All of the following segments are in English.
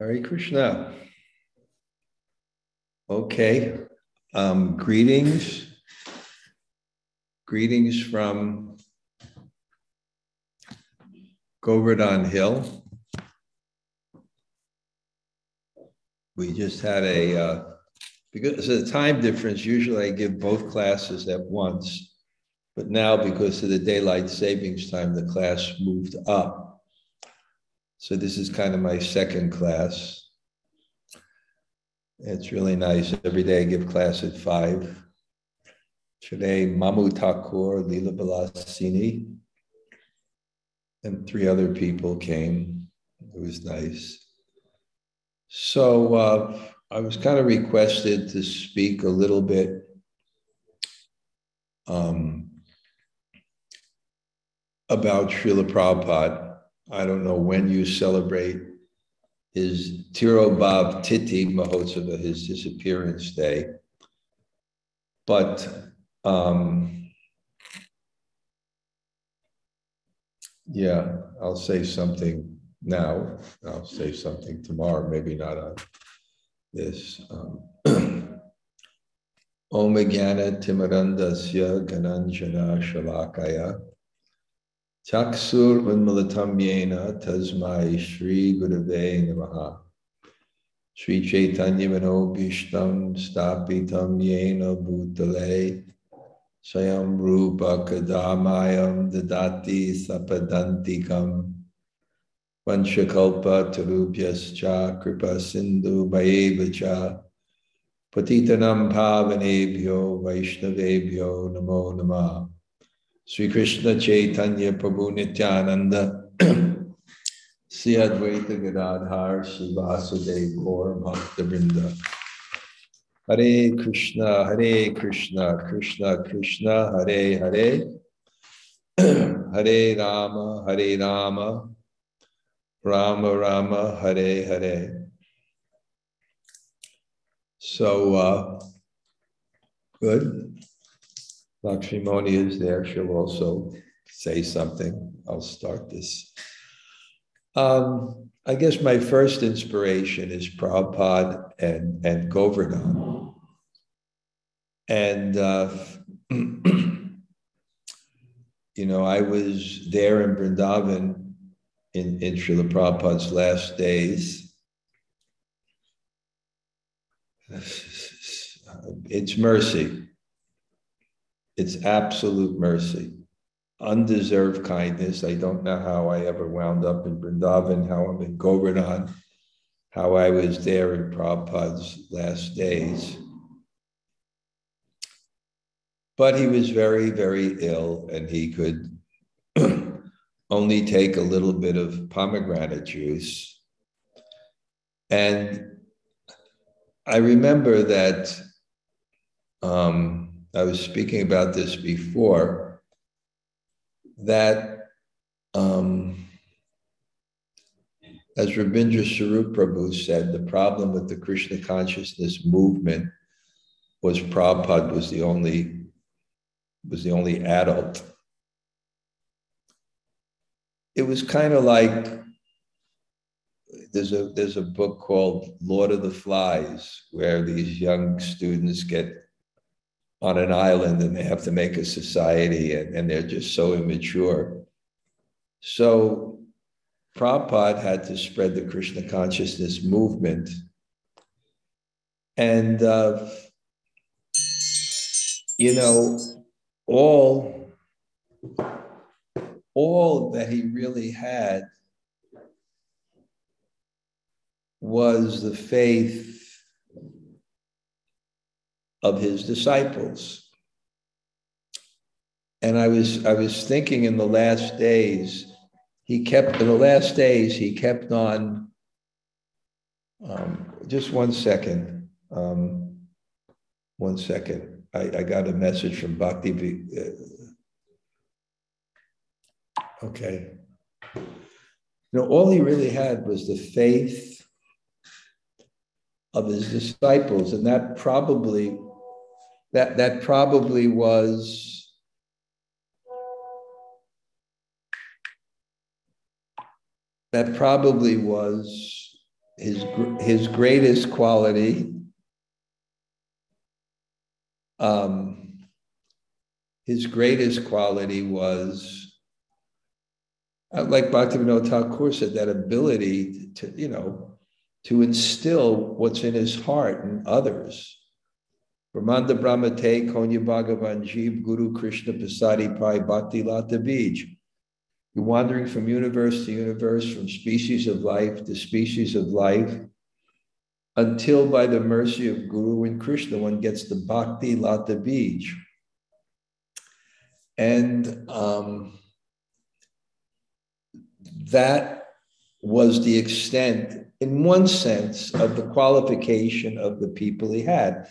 Hare Krishna. Okay. Um, greetings. Greetings from Govardhan Hill. We just had a, uh, because of the time difference, usually I give both classes at once. But now, because of the daylight savings time, the class moved up. So this is kind of my second class. It's really nice. Every day I give class at five. Today, Mamu Thakur, Lila Balasini, and three other people came. It was nice. So uh, I was kind of requested to speak a little bit um, about Srila Prabhupada. I don't know when you celebrate his Tirobhav Titi Mahotsava, his disappearance day. But um, yeah, I'll say something now. I'll say something tomorrow, maybe not on this. Um, Om Jnana Timarandasya Gananjana Shalakaya Chaksur Unmalatam Yena Tasmai Shri Gurave Namaha. Sri Chaitanya Mano Bhishtam Stapitam Yena Bhutale Sayam Rupa Kadamayam Dadati Sapadantikam Vanchakalpa Tarubhyascha Kripa Sindhu Bhayevacha Patitanam Pavanebhyo Vaishnavebhyo Namo Namah Sri Krishna Chaitanya Prabhu Nityananda Sri Advaita Gadadhar Sri Vasudev Gaur Bhakta Vrinda Hare Krishna Hare Krishna Krishna Krishna Hare Hare. Hare Rama Hare Rama. Rama Rama Hare Hare. So uh, good Lakshmi Moni is there. She'll also say something. I'll start this. Um, I guess my first inspiration is Prabhupada and, and Govardhan. And, uh, you know, I was there in Vrindavan in, in Srila Prabhupada's last days. It's mercy. It's absolute mercy, undeserved kindness. I don't know how I ever wound up in Vrindavan, how I'm in Govardhan, how I was there in Prabhupada's last days. But he was very, very ill, and he could only take a little bit of pomegranate juice. And I remember that um, I was speaking about this before, that um, as Rabindra Swarup Prabhu said, the problem with the Krishna consciousness movement was Prabhupada was the only was the only adult. It was kind of like there's a there's a book called Lord of the Flies where these young students get on an island and they have to make a society and, and they're just so immature. So Prabhupada had to spread the Krishna consciousness movement. And, uh, you know, all, all that he really had was the faith of his disciples. And I was, I was thinking in the last days, he kept, in the last days, he kept on, um, just one second, um, one second. I, I got a message from Bhakti. Uh, okay. You know, all he really had was the faith of his disciples, and that probably that that probably was that probably was his, his greatest quality, um, his greatest quality was, uh, like Bhaktivinoda Thakur said, that ability to, you know, to instill what's in his heart in others. Brahmanda Brahmate Konya Bhagavan Jeev Guru Krishna Pasadi Pai Bhakti Lata Bij. You're wandering from universe to universe, from species of life to species of life, until by the mercy of Guru and Krishna, one gets the Bhakti Lata Bij. And um, that was the extent, in one sense, of the qualification of the people he had.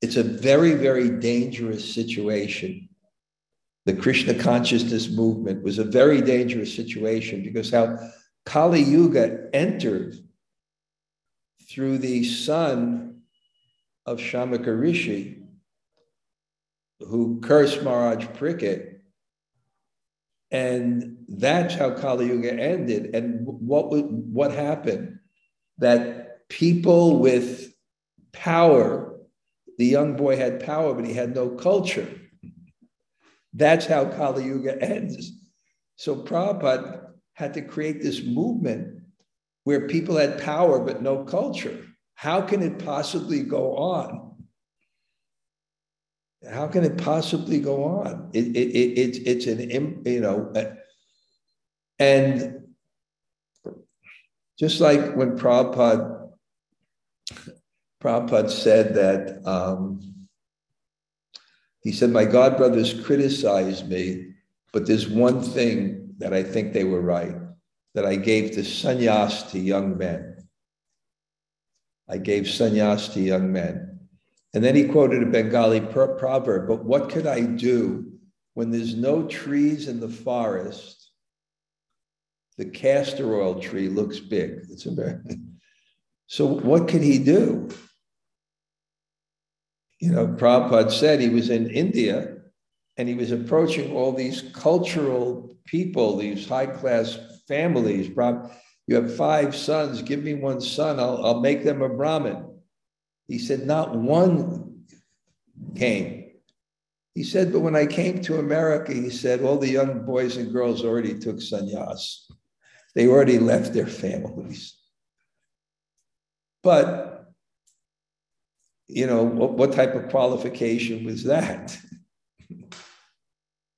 It's a very, very dangerous situation. The Krishna consciousness movement was a very dangerous situation because how Kali Yuga entered through the son of Shamaka Rishi, who cursed Maharaj Parikshit. And that's how Kali Yuga ended. And what, what happened? That people with power the young boy had power, but he had no culture. That's how Kali Yuga ends. So Prabhupada had to create this movement where people had power but no culture. How can it possibly go on? How can it possibly go on? It, it, it, it's, it's an, you know, and just like when Prabhupada Prabhupada said that um, he said, My God brothers criticized me, but there's one thing that I think they were right that I gave the sannyas to young men. I gave sannyas to young men. And then he quoted a Bengali proverb, but what could I do when there's no trees in the forest? The castor oil tree looks big. It's a very, so what could he do? You know, Prabhupada said he was in India and he was approaching all these cultural people, these high class families. You have five sons, give me one son, I'll, I'll make them a Brahmin. He said, not one came. He said, but when I came to America, he said, all the young boys and girls already took sannyas. They already left their families. But you know, what, what type of qualification was that?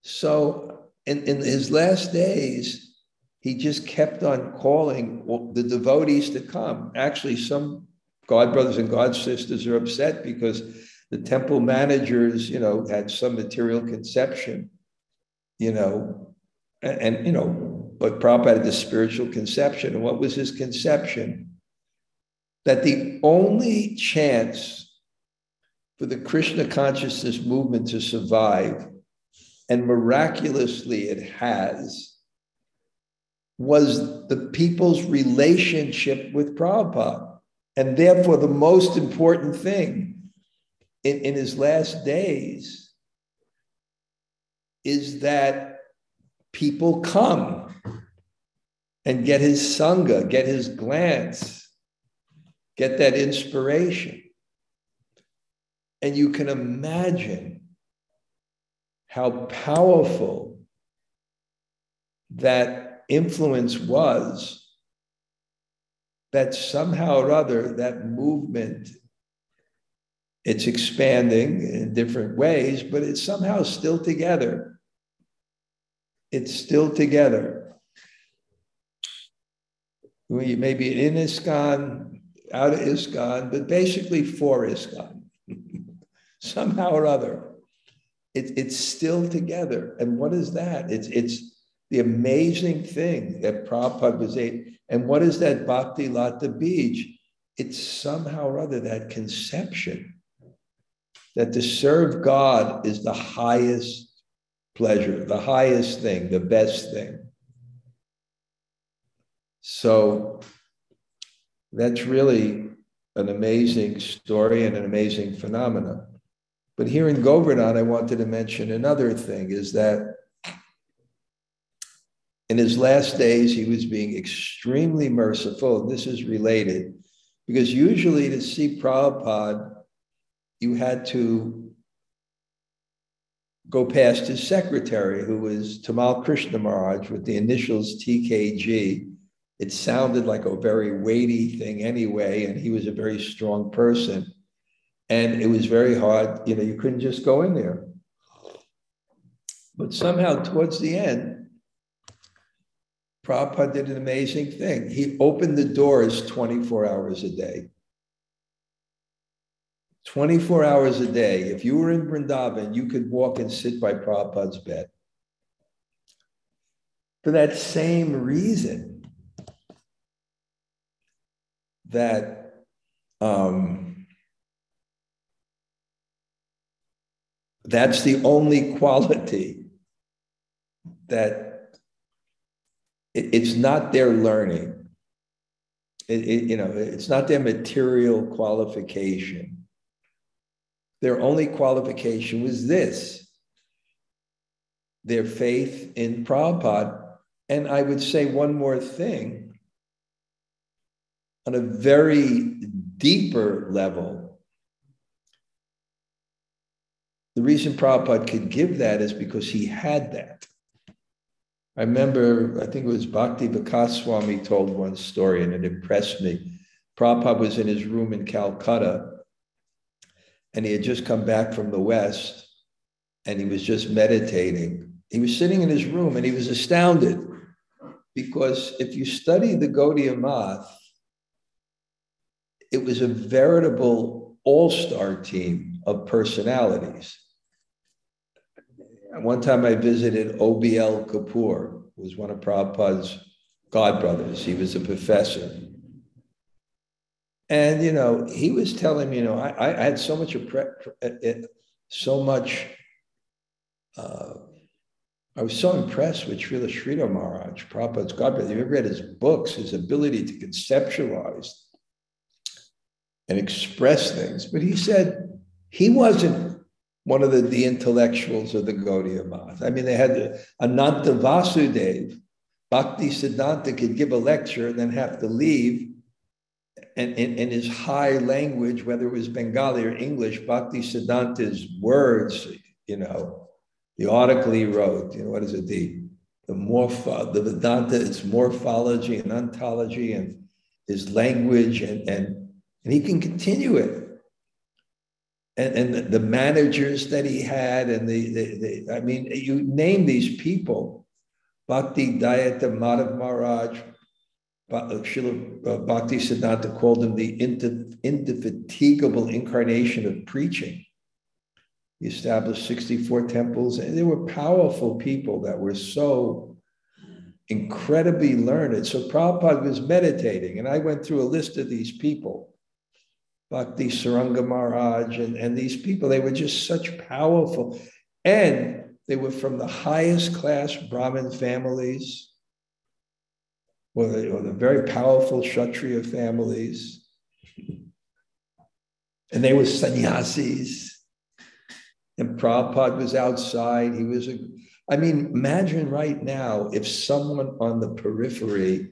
so in, in his last days, he just kept on calling the devotees to come. Actually, some God brothers and God sisters are upset because the temple managers, you know, had some material conception, you know, and, and you know, but Prabhupada had the spiritual conception. And what was his conception? That the only chance for the Krishna consciousness movement to survive, and miraculously it has, was the people's relationship with Prabhupada. And therefore, the most important thing in, in his last days is that people come and get his sangha, get his glance, get that inspiration. And you can imagine how powerful that influence was that somehow or other that movement it's expanding in different ways but it's somehow still together. It's still together. We may be in ISKCON, out of ISKCON, but basically for ISKCON somehow or other. It, it's still together. And what is that? It's, it's the amazing thing that Prabhupada was. And what is that Bhakti Lata Bij? It's somehow or other that conception that to serve God is the highest pleasure, the highest thing, the best thing. So that's really an amazing story and an amazing phenomenon. But here in Govardhan, I wanted to mention another thing is that in his last days, he was being extremely merciful. This is related because usually to see Prabhupada, you had to go past his secretary, who was Tamal Krishna Maharaj with the initials TKG. It sounded like a very weighty thing anyway, and he was a very strong person. And it was very hard, you know, you couldn't just go in there. But somehow, towards the end, Prabhupada did an amazing thing. He opened the doors 24 hours a day. 24 hours a day. If you were in Vrindavan, you could walk and sit by Prabhupada's bed. For that same reason that um, that's the only quality that it, it's not their learning. It, it, you know, it's not their material qualification. Their only qualification was this their faith in Prabhupada. And I would say one more thing on a very deeper level. The reason Prabhupada could give that is because he had that. I remember, I think it was Bhakti Vikas Swami told one story and it impressed me. Prabhupada was in his room in Calcutta and he had just come back from the West and he was just meditating. He was sitting in his room and he was astounded because if you study the Gaudiya Math, it was a veritable all star team of personalities. One time I visited OBL Kapoor, who was one of Prabhupada's godbrothers. He was a professor. And, you know, he was telling me, you know, I, I had so much, so much, uh, I was so impressed with Srila Sridhar Maharaj, Prabhupada's godbrother. You ever read his books, his ability to conceptualize and express things. But he said he wasn't one of the, the intellectuals of the Gaudiya Math. I mean, they had Ananta Vasudev, Bhakti Siddhanta could give a lecture and then have to leave. And in his high language, whether it was Bengali or English, Bhakti Siddhanta's words, you know, the article he wrote, you know, what is it? The the morpho, the Vedanta, its morphology and ontology and his language, and, and, and he can continue it and, and the, managers that he had, and the, the, the, I mean, you name these people, Bhakti Dayata Madhav Maharaj, Srila uh, Bhakti Siddhanta called him the indefatigable incarnation of preaching. He established 64 temples, and they were powerful people that were so incredibly learned. So Prabhupada was meditating, and I went through a list of these people. Bhakti Saranga Maharaj and, and these people, they were just such powerful. And they were from the highest class Brahmin families, or the, or the very powerful Kshatriya families. And they were sannyasis. And Prabhupada was outside. He was a, I mean, imagine right now if someone on the periphery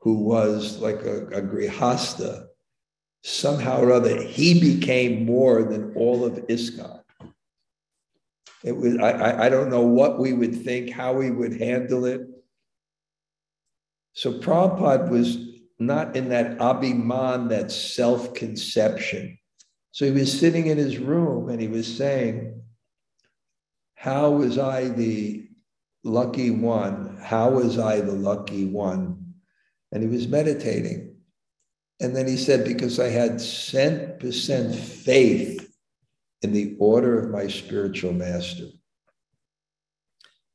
who was like a, a grihasta somehow or other, he became more than all of ISKCON. It was, I, I don't know what we would think, how we would handle it. So Prabhupada was not in that abhiman, that self conception. So he was sitting in his room and he was saying, How was I the lucky one? How was I the lucky one? And he was meditating. And then he said, because I had 10% faith in the order of my spiritual master.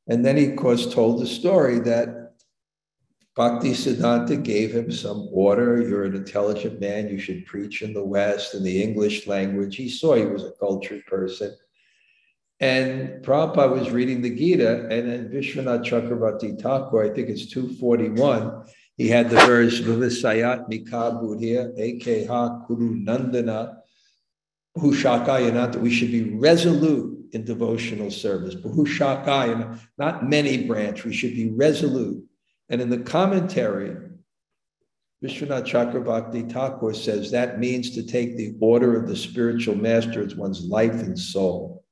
And then he, of course, told the story that Bhakti Siddhanta gave him some order. You're an intelligent man. You should preach in the West in the English language. He saw he was a cultured person. And Prabhupada was reading the Gita, and then Vishwanath Chakravarti Thakur, I think it's 241, he had the verse Vivisayat Mikabudhya, Ekha Kuru Nandana, Bhushakayanat, we should be resolute in devotional service. Bhushakayana, not many branch, we should be resolute. And in the commentary, Vishwanath Chakravarti Thakur says that means to take the order of the spiritual master as one's life and soul.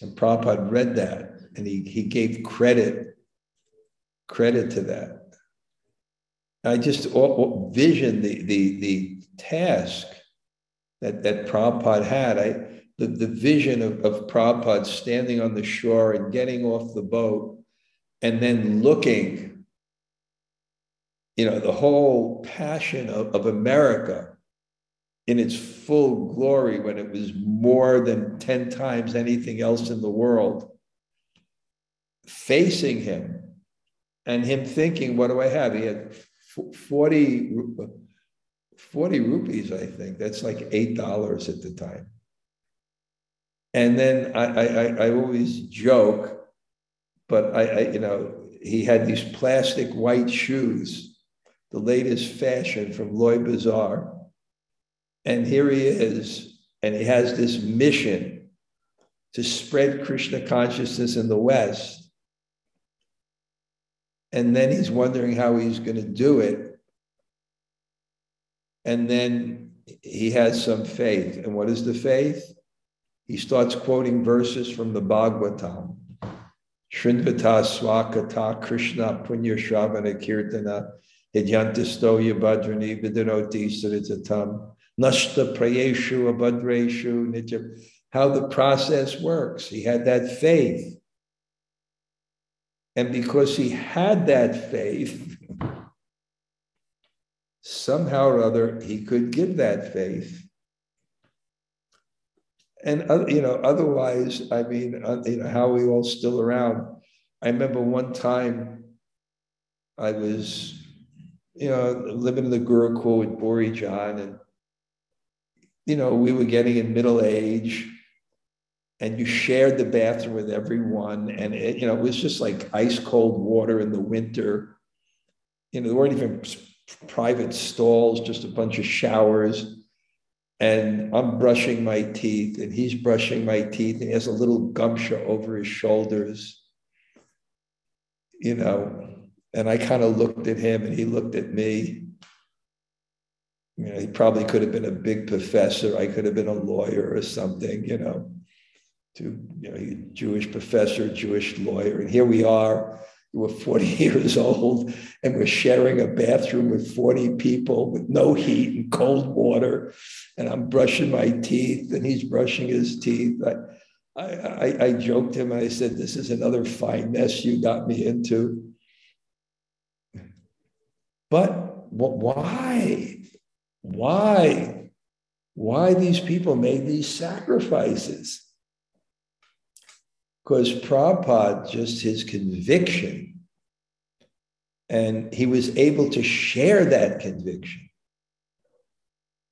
And Prabhupada read that and he, he gave credit, credit to that. I just vision the, the, the task that, that Prabhupada had. I, the, the vision of, of Prabhupada standing on the shore and getting off the boat and then looking, you know, the whole passion of, of America in its full glory when it was more than 10 times anything else in the world, facing him and him thinking, what do I have? He had 40, 40 rupees, I think. That's like $8 at the time. And then I, I, I always joke, but I, I, you know, he had these plastic white shoes, the latest fashion from Loi Bazaar. And here he is, and he has this mission to spread Krishna consciousness in the West. And then he's wondering how he's going to do it. And then he has some faith. And what is the faith? he starts quoting verses from the Bhagavatam. Shrindvata Swakata Krishna Punya Shravana Kirtana Hidyantistoya Bhadrani Vidinoti Saritatam Nashta Prayeshu Abhadreshu Nitya. How the process works. He had that faith. And because he had that faith, somehow or other, he could give that faith and you know, otherwise, I mean, uh, you know, how are we all still around? I remember one time I was, you know, living in the Gurukul with Bhurijan, and you know, we were getting in middle age, and you shared the bathroom with everyone, and it, you know, it was just like ice cold water in the winter. You know, there weren't even private stalls, just a bunch of showers and I'm brushing my teeth, and he's brushing my teeth, and he has a little gamcha over his shoulders, you know. And I kind of looked at him, and he looked at me. You know, he probably could have been a big professor. I could have been a lawyer or something, you know, to you know, Jewish professor, Jewish lawyer, and here we are we're 40 years old and we're sharing a bathroom with 40 people with no heat and cold water. And I'm brushing my teeth and he's brushing his teeth. I, I, I, joked him and I said, This is another fine mess you got me into. But why? Why? Why these people made these sacrifices? Because Prabhupada, just his conviction, and he was able to share that conviction.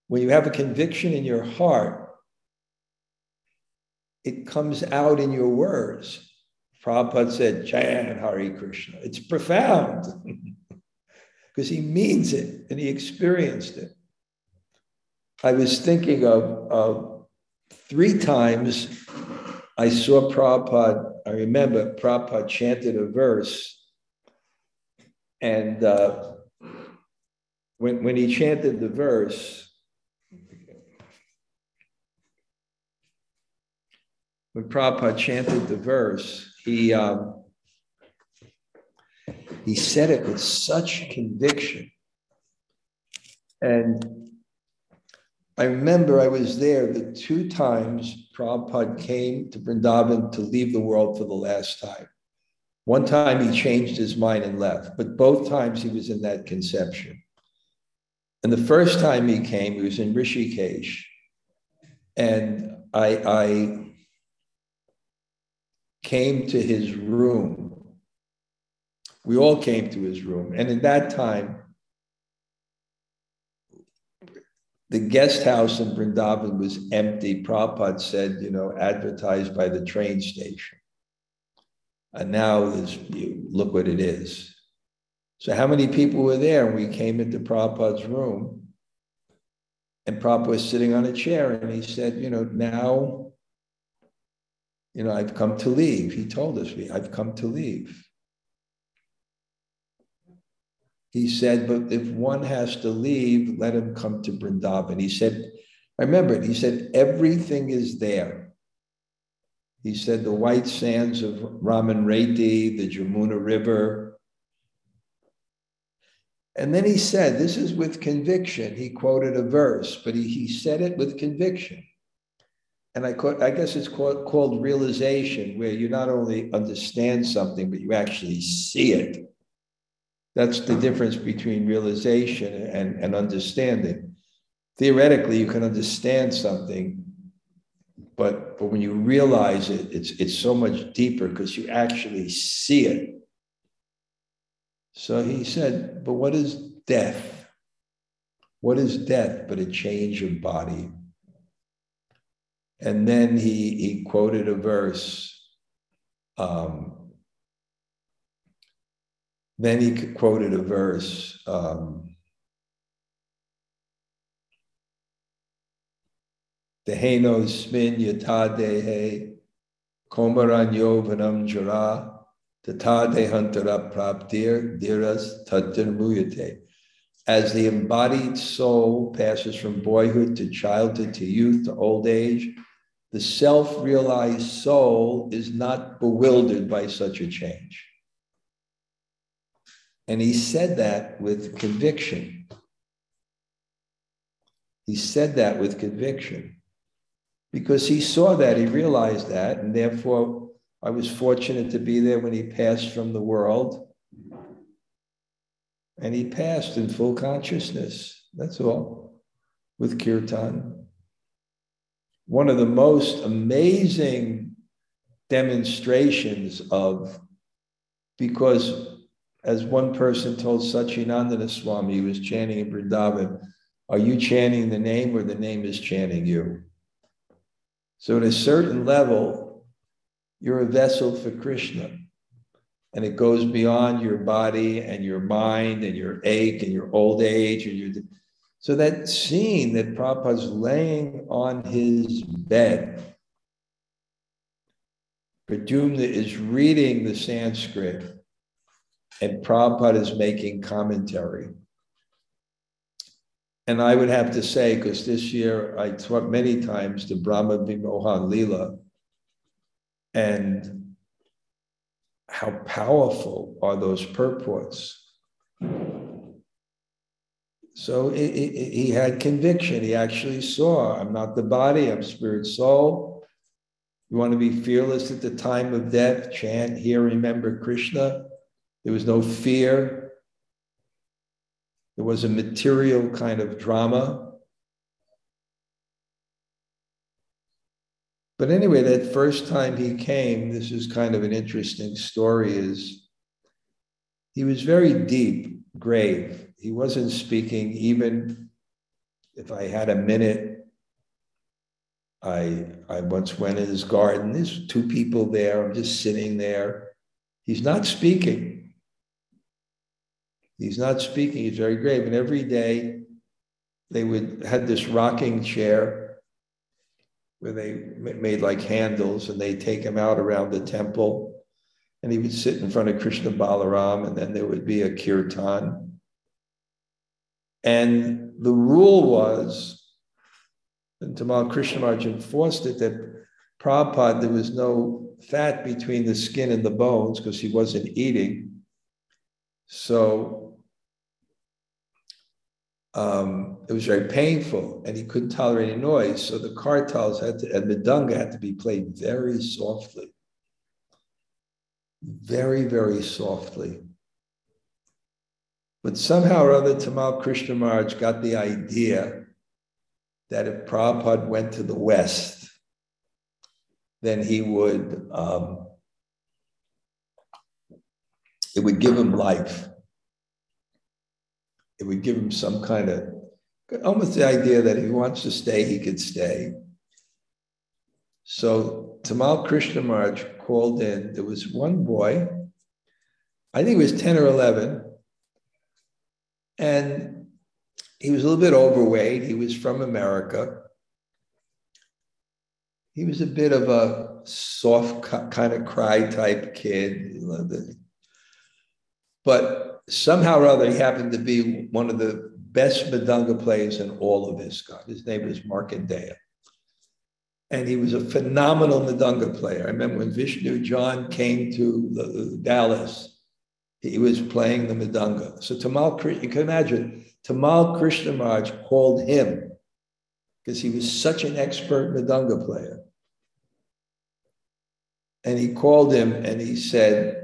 When you have a conviction in your heart, it comes out in your words. Prabhupada said, Jan Hari Krishna. It's profound because he means it and he experienced it. I was thinking of, of three times I saw Prabhupada, I remember Prabhupada chanted a verse, and uh, when, when he chanted the verse, when Prabhupada chanted the verse, he, um, he said it with such conviction. And I remember I was there the two times Prabhupada came to Vrindavan to leave the world for the last time. One time he changed his mind and left, but both times he was in that conception. And the first time he came, he was in Rishikesh. And I, I came to his room. We all came to his room. And in that time, the guest house in Vrindavan was empty. Prabhupada said, you know, advertised by the train station. And now you, look what it is. So, how many people were there? And we came into Prabhupada's room, and Prabhupada was sitting on a chair, and he said, you know, now, you know, I've come to leave. He told us, I've come to leave. He said, but if one has to leave, let him come to Vrindavan. He said, I remember it. He said, everything is there. He said, the white sands of Raman Reti, the Jamuna River. And then he said, this is with conviction. He quoted a verse, but he, he said it with conviction. And I, I guess it's called, called realization, where you not only understand something, but you actually see it. That's the difference between realization and, and understanding. Theoretically, you can understand something, but, but when you realize it, it's, it's so much deeper because you actually see it. So he said, But what is death? What is death but a change of body? And then he, he quoted a verse. Um, then he quoted a verse. Um, Deheno smin yata dehe yovanam jara tata dehantara praptir diras tatir As the embodied soul passes from boyhood to childhood to youth to old age, the self realized soul is not bewildered by such a change. And he said that with conviction. He said that with conviction because he saw that, he realized that, and therefore I was fortunate to be there when he passed from the world. And he passed in full consciousness. That's all, with kirtan. One of the most amazing demonstrations of, because as one person told Satchidananda Swami, he was chanting in Vrindavan, are you chanting the name or the name is chanting you? So, at a certain level, you're a vessel for Krishna. And it goes beyond your body and your mind and your ache and your old age. And your... So, that scene that Prabhupada's laying on his bed, Pradyumna is reading the Sanskrit and Prabhupada is making commentary. And I would have to say, because this year I taught many times the Brahma Vimohan Lila, and how powerful are those purports. So he had conviction. He actually saw, I'm not the body, I'm spirit soul. You want to be fearless at the time of death, chant, here, remember Krishna. There was no fear. There was a material kind of drama. But anyway, that first time he came, this is kind of an interesting story, is he was very deep, grave. He wasn't speaking, even if I had a minute. I, I once went in his garden. There's two people there. I'm just sitting there. He's not speaking. He's not speaking, he's very grave. And every day they would had this rocking chair where they made like handles and they take him out around the temple. And he would sit in front of Krishna Balaram, and then there would be a kirtan. And the rule was, and Tamal Krishnamurti enforced it, that Prabhupada, there was no fat between the skin and the bones because he wasn't eating. So um, it was very painful and he couldn't tolerate any noise. So the kartals had to, and mridanga had to be played very softly. Very, very softly. But somehow or other, Tamal Krishnamurti got the idea that if Prabhupada went to the West, then he would, um, it would give him life it would give him some kind of almost the idea that if he wants to stay, he could stay. So Tamal Krishnamurti called in. There was one boy, I think he was 10 or 11, and he was a little bit overweight. He was from America. He was a bit of a soft kind of cry type kid. But somehow or other, he happened to be one of the best mridanga players in all of ISKCON. His name was Markandeya. And he was a phenomenal mridanga player. I remember when Vishnujana came to Dallas, he was playing the mridanga. So Tamal, you can imagine, Tamal Krishnamurti called him because he was such an expert mridanga player. And he called him and he said,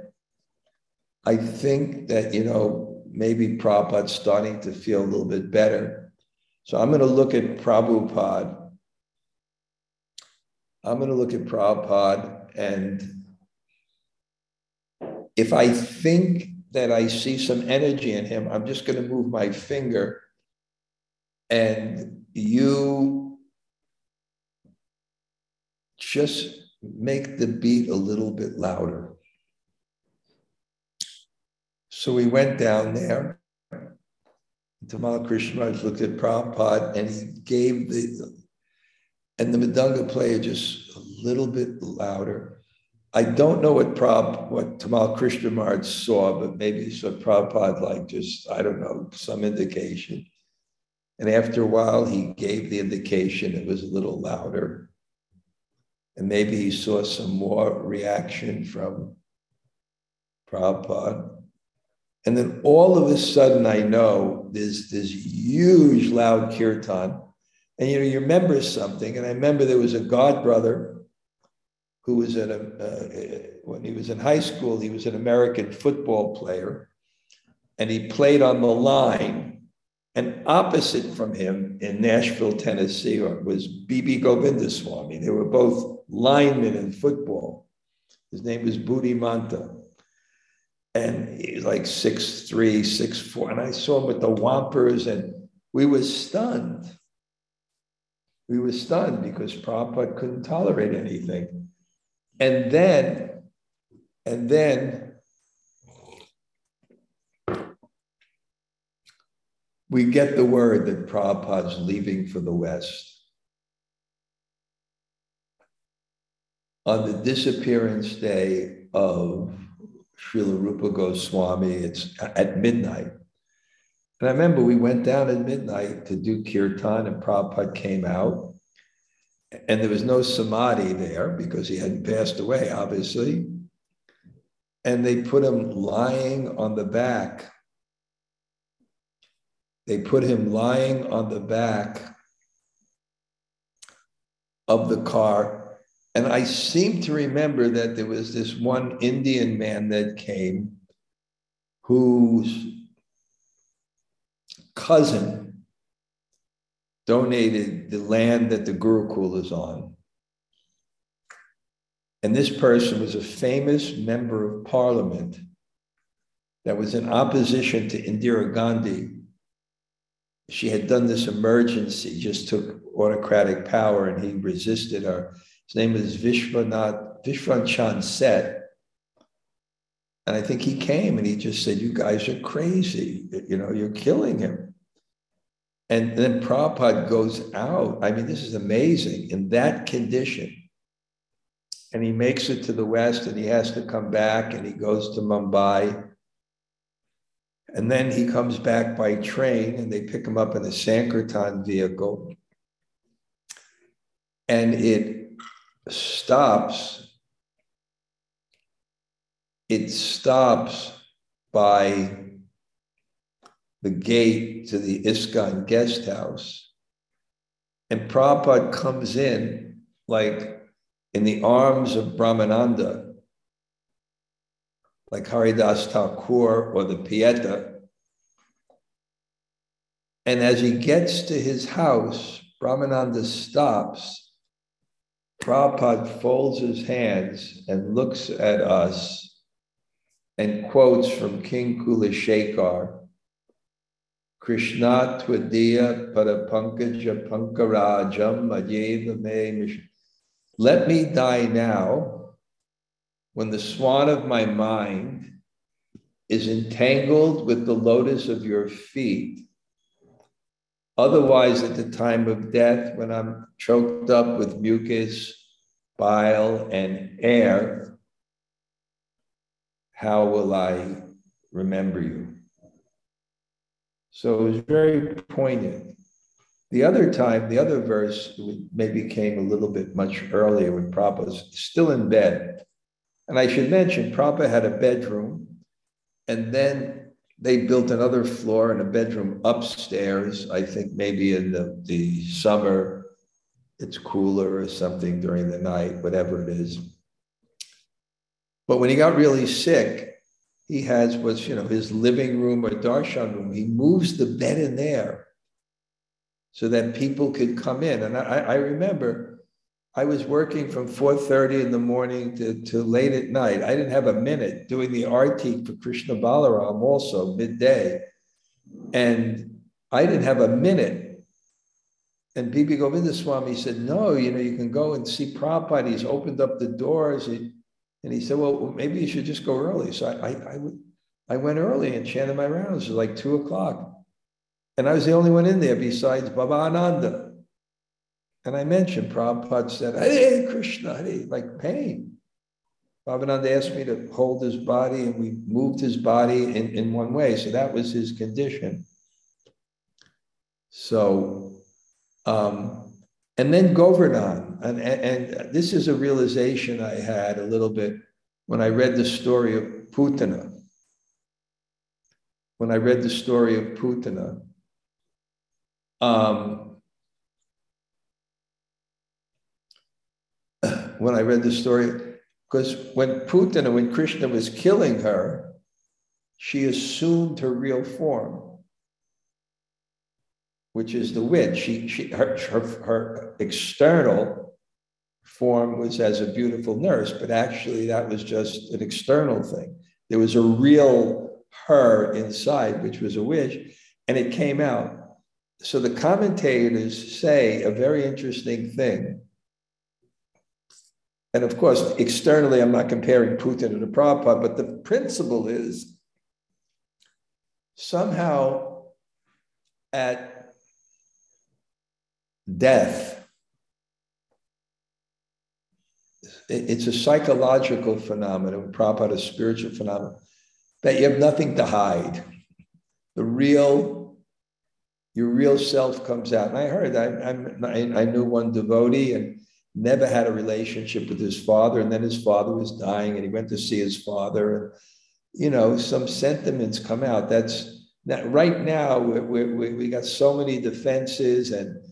I think that, you know, maybe Prabhupada's starting to feel a little bit better. So I'm going to look at Prabhupada. I'm going to look at Prabhupada and if I think that I see some energy in him, I'm just going to move my finger and you just make the beat a little bit louder. So we went down there. Tamal Krishna looked at Prabhupada and he gave the, and the mridanga player just a little bit louder. I don't know what Prab, what Tamal Krishnamurti saw, but maybe he saw Prabhupada like just, I don't know, some indication. And after a while, he gave the indication it was a little louder. And maybe he saw some more reaction from Prabhupada. And then all of a sudden, I know there's this huge loud kirtan. And you know, you remember something. And I remember there was a god brother who was at a, uh, when he was in high school, he was an American football player. And he played on the line and opposite from him in Nashville, Tennessee, was B.B. Govinda Swami. They were both linemen in football. His name was Booty Manta. And he's like six three, six four. And I saw him with the Wampers, and we were stunned. We were stunned because Prabhupada couldn't tolerate anything. And then, and then we get the word that Prabhupada's leaving for the West. On the disappearance day of Srila Rupa Goswami, it's at midnight. And I remember we went down at midnight to do kirtan, and Prabhupada came out. And there was no samadhi there because he hadn't passed away, obviously. And they put him lying on the back they put him lying on the back of the car. And I seem to remember that there was this one Indian man that came whose cousin donated the land that the Gurukul is on. And this person was a famous member of parliament that was in opposition to Indira Gandhi she had done this emergency, just took autocratic power, and he resisted her. His name was Vishwanath Vishwanath Set. And I think he came and he just said, You guys are crazy. You know, you're killing him. And then Prabhupada goes out. I mean, this is amazing in that condition. And he makes it to the West and he has to come back and he goes to Mumbai and then he comes back by train and they pick him up in a Sankirtan vehicle. And it stops, it stops by the gate to the ISKCON guest house. And Prabhupada comes in like in the arms of Brahmananda like Haridas Thakur or the Pieta. And as he gets to his house, Brahmananda stops. Prabhupada folds his hands and looks at us and quotes from King Kulashekar Krishna Tvadiya Parapankaja Pankarajam Madhyeva Me Let me die now when the swan of my mind is entangled with the lotus of your feet. Otherwise, at the time of death, when I'm choked up with mucus, bile, and air, how will I remember you? So it was very poignant. The other time, the other verse maybe came a little bit much earlier when Prabhupada was still in bed. And I should mention, Prabhupada had a bedroom, and then they built another floor and a bedroom upstairs. I think maybe in the, the summer, it's cooler or something during the night, whatever it is. But when he got really sick, he has what's, you know, his living room or darshan room. He moves the bed in there so that people could come in. And I, I remember I was working from 4.30 in the morning to, to late at night. I didn't have a minute doing the arti for Krishna Balaram also midday. And I didn't have a minute. And Bibi Govinda Swami said, no, you know, you can go and see Prabhupada. He's opened up the doors. He, and he said, well, maybe you should just go early. So I, I, I, I went early and chanted my rounds. It was like two o'clock. And I was the only one in there besides Bhavananda. And I mentioned, Prabhupada said, Hare Krishna, Hare, like pain. Bhavananda asked me to hold his body, and we moved his body in, in one way. So that was his condition. So, um, and then Govardhan. And, and, this is a realization I had a little bit when I read the story of Putana. When I read the story of Putana, um, when I read the story, because when Putana, when Krishna was killing her, she assumed her real form, which is the witch. She, she, her, her, her external form was as a beautiful nurse, but actually that was just an external thing. There was a real her inside, which was a witch, and it came out so the commentators say a very interesting thing. And of course, externally, I'm not comparing Putana to the Prabhupada, but the principle is somehow at death, it's a psychological phenomenon, Prabhupada, a spiritual phenomenon, that you have nothing to hide. The real your real self comes out. And I heard, I, I, I knew one devotee and never had a relationship with his father. And then his father was dying and he went to see his father. And, you know, some sentiments come out. That's that right now, we, we, we got so many defenses and,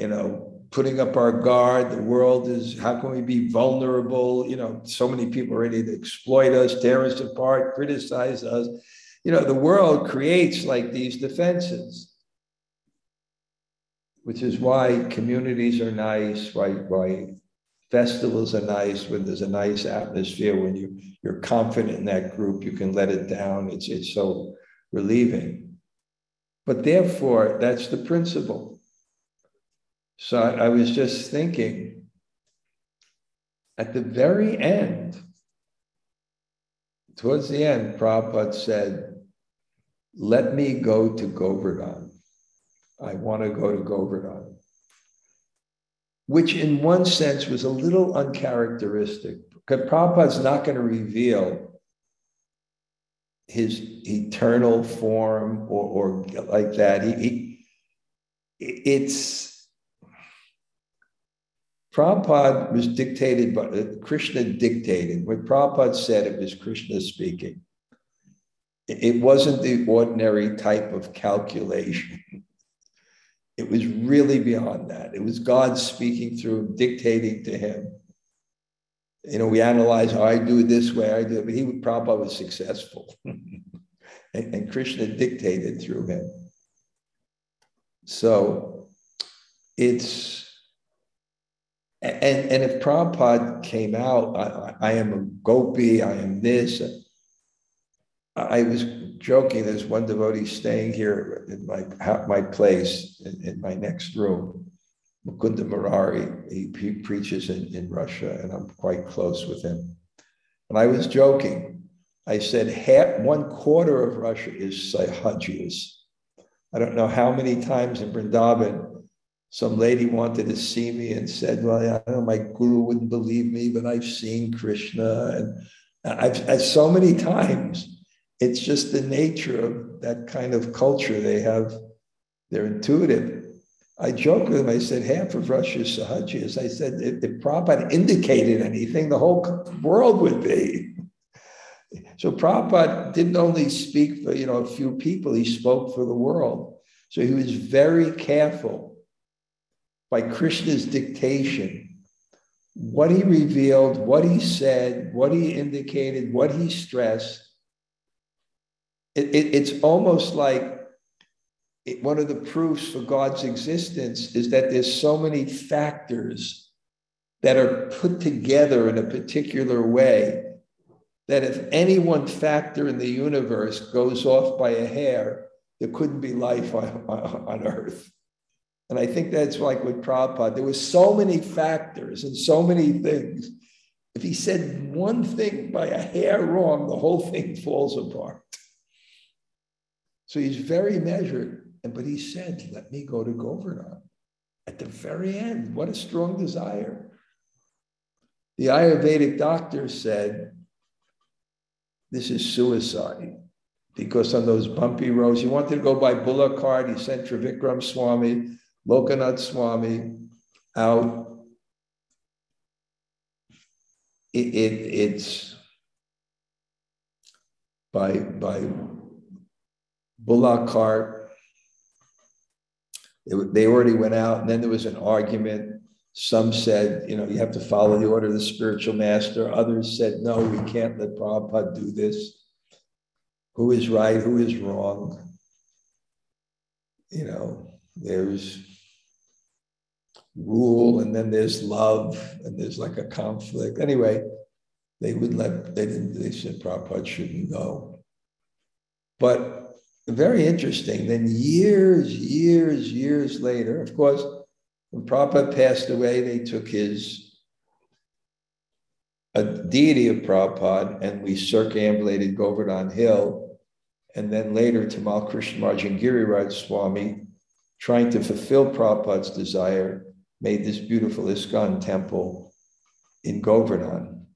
you know, putting up our guard. The world is, how can we be vulnerable? You know, so many people are ready to exploit us, tear us apart, criticize us. You know, the world creates like these defenses which is why communities are nice, why, why festivals are nice, when there's a nice atmosphere, when you, you're confident in that group, you can let it down. It's, it's so relieving. But therefore, that's the principle. So I, was just thinking at the very end, towards the end, Prabhupada said, Let me go to Govardhan. I want to go to Govardhan, which in one sense was a little uncharacteristic because Prabhupada's not going to reveal his eternal form or, or like that. He, he, it's Prabhupada was dictated by Krishna dictated. What Prabhupada said it was Krishna speaking. It wasn't the ordinary type of calculation. It was really beyond that. It was God speaking through dictating to him. You know, we analyze how I do it this way, I do it, but he would probably was successful. and, and Krishna dictated through him. So it's and and if Prabhupada came out, I, I am a gopi, I am this. I was joking. There's one devotee staying here in my my place in, in my next room. Mukunda Murari. He, he preaches in, in Russia, and I'm quite close with him. And I was joking. I said half one quarter of Russia is Sahajis. I don't know how many times in Vrindavan some lady wanted to see me and said, "Well, I know my guru wouldn't believe me, but I've seen Krishna." And I've, I've so many times it's just the nature of that kind of culture. They have, they're intuitive. I joked with him, I said, half of Russia is Sahajis. I said, if, if Prabhupada indicated anything, the whole world would be. So Prabhupada didn't only speak for, you know, a few people, he spoke for the world. So he was very careful by Krishna's dictation what he revealed, what he said, what he indicated, what he stressed. It, it, it's almost like it, one of the proofs for God's existence is that there's so many factors that are put together in a particular way that if any one factor in the universe goes off by a hair, there couldn't be life on, on earth. And I think that's like with Prabhupada. There were so many factors and so many things. If he said one thing by a hair wrong, the whole thing falls apart. So he's very measured. And but he said, let me go to Govardhan. At the very end, what a strong desire. The Ayurvedic doctor said, this is suicide. Because on those bumpy roads, he wanted to go by bullock cart. He sent Trivikram Swami Lokanath Swami out. It, it, it's by, by. It, they already went out, and then there was an argument. Some said, you know, you have to follow the order of the spiritual master. Others said, no, we can't let Prabhupada do this. Who is right? Who is wrong? You know, there's rule and then there's love and there's like a conflict. Anyway, they wouldn't let, they didn't, they said Prabhupada shouldn't go. But very interesting. Then years, years, years later, of course, when Prabhupada passed away, they took his a deity of Prabhupada and we circumambulated Govardhan Hill. And then later, Tamal Krishna Marjan Giriraj Swami, trying to fulfill Prabhupada's desire, made this beautiful ISKCON temple in Govardhan.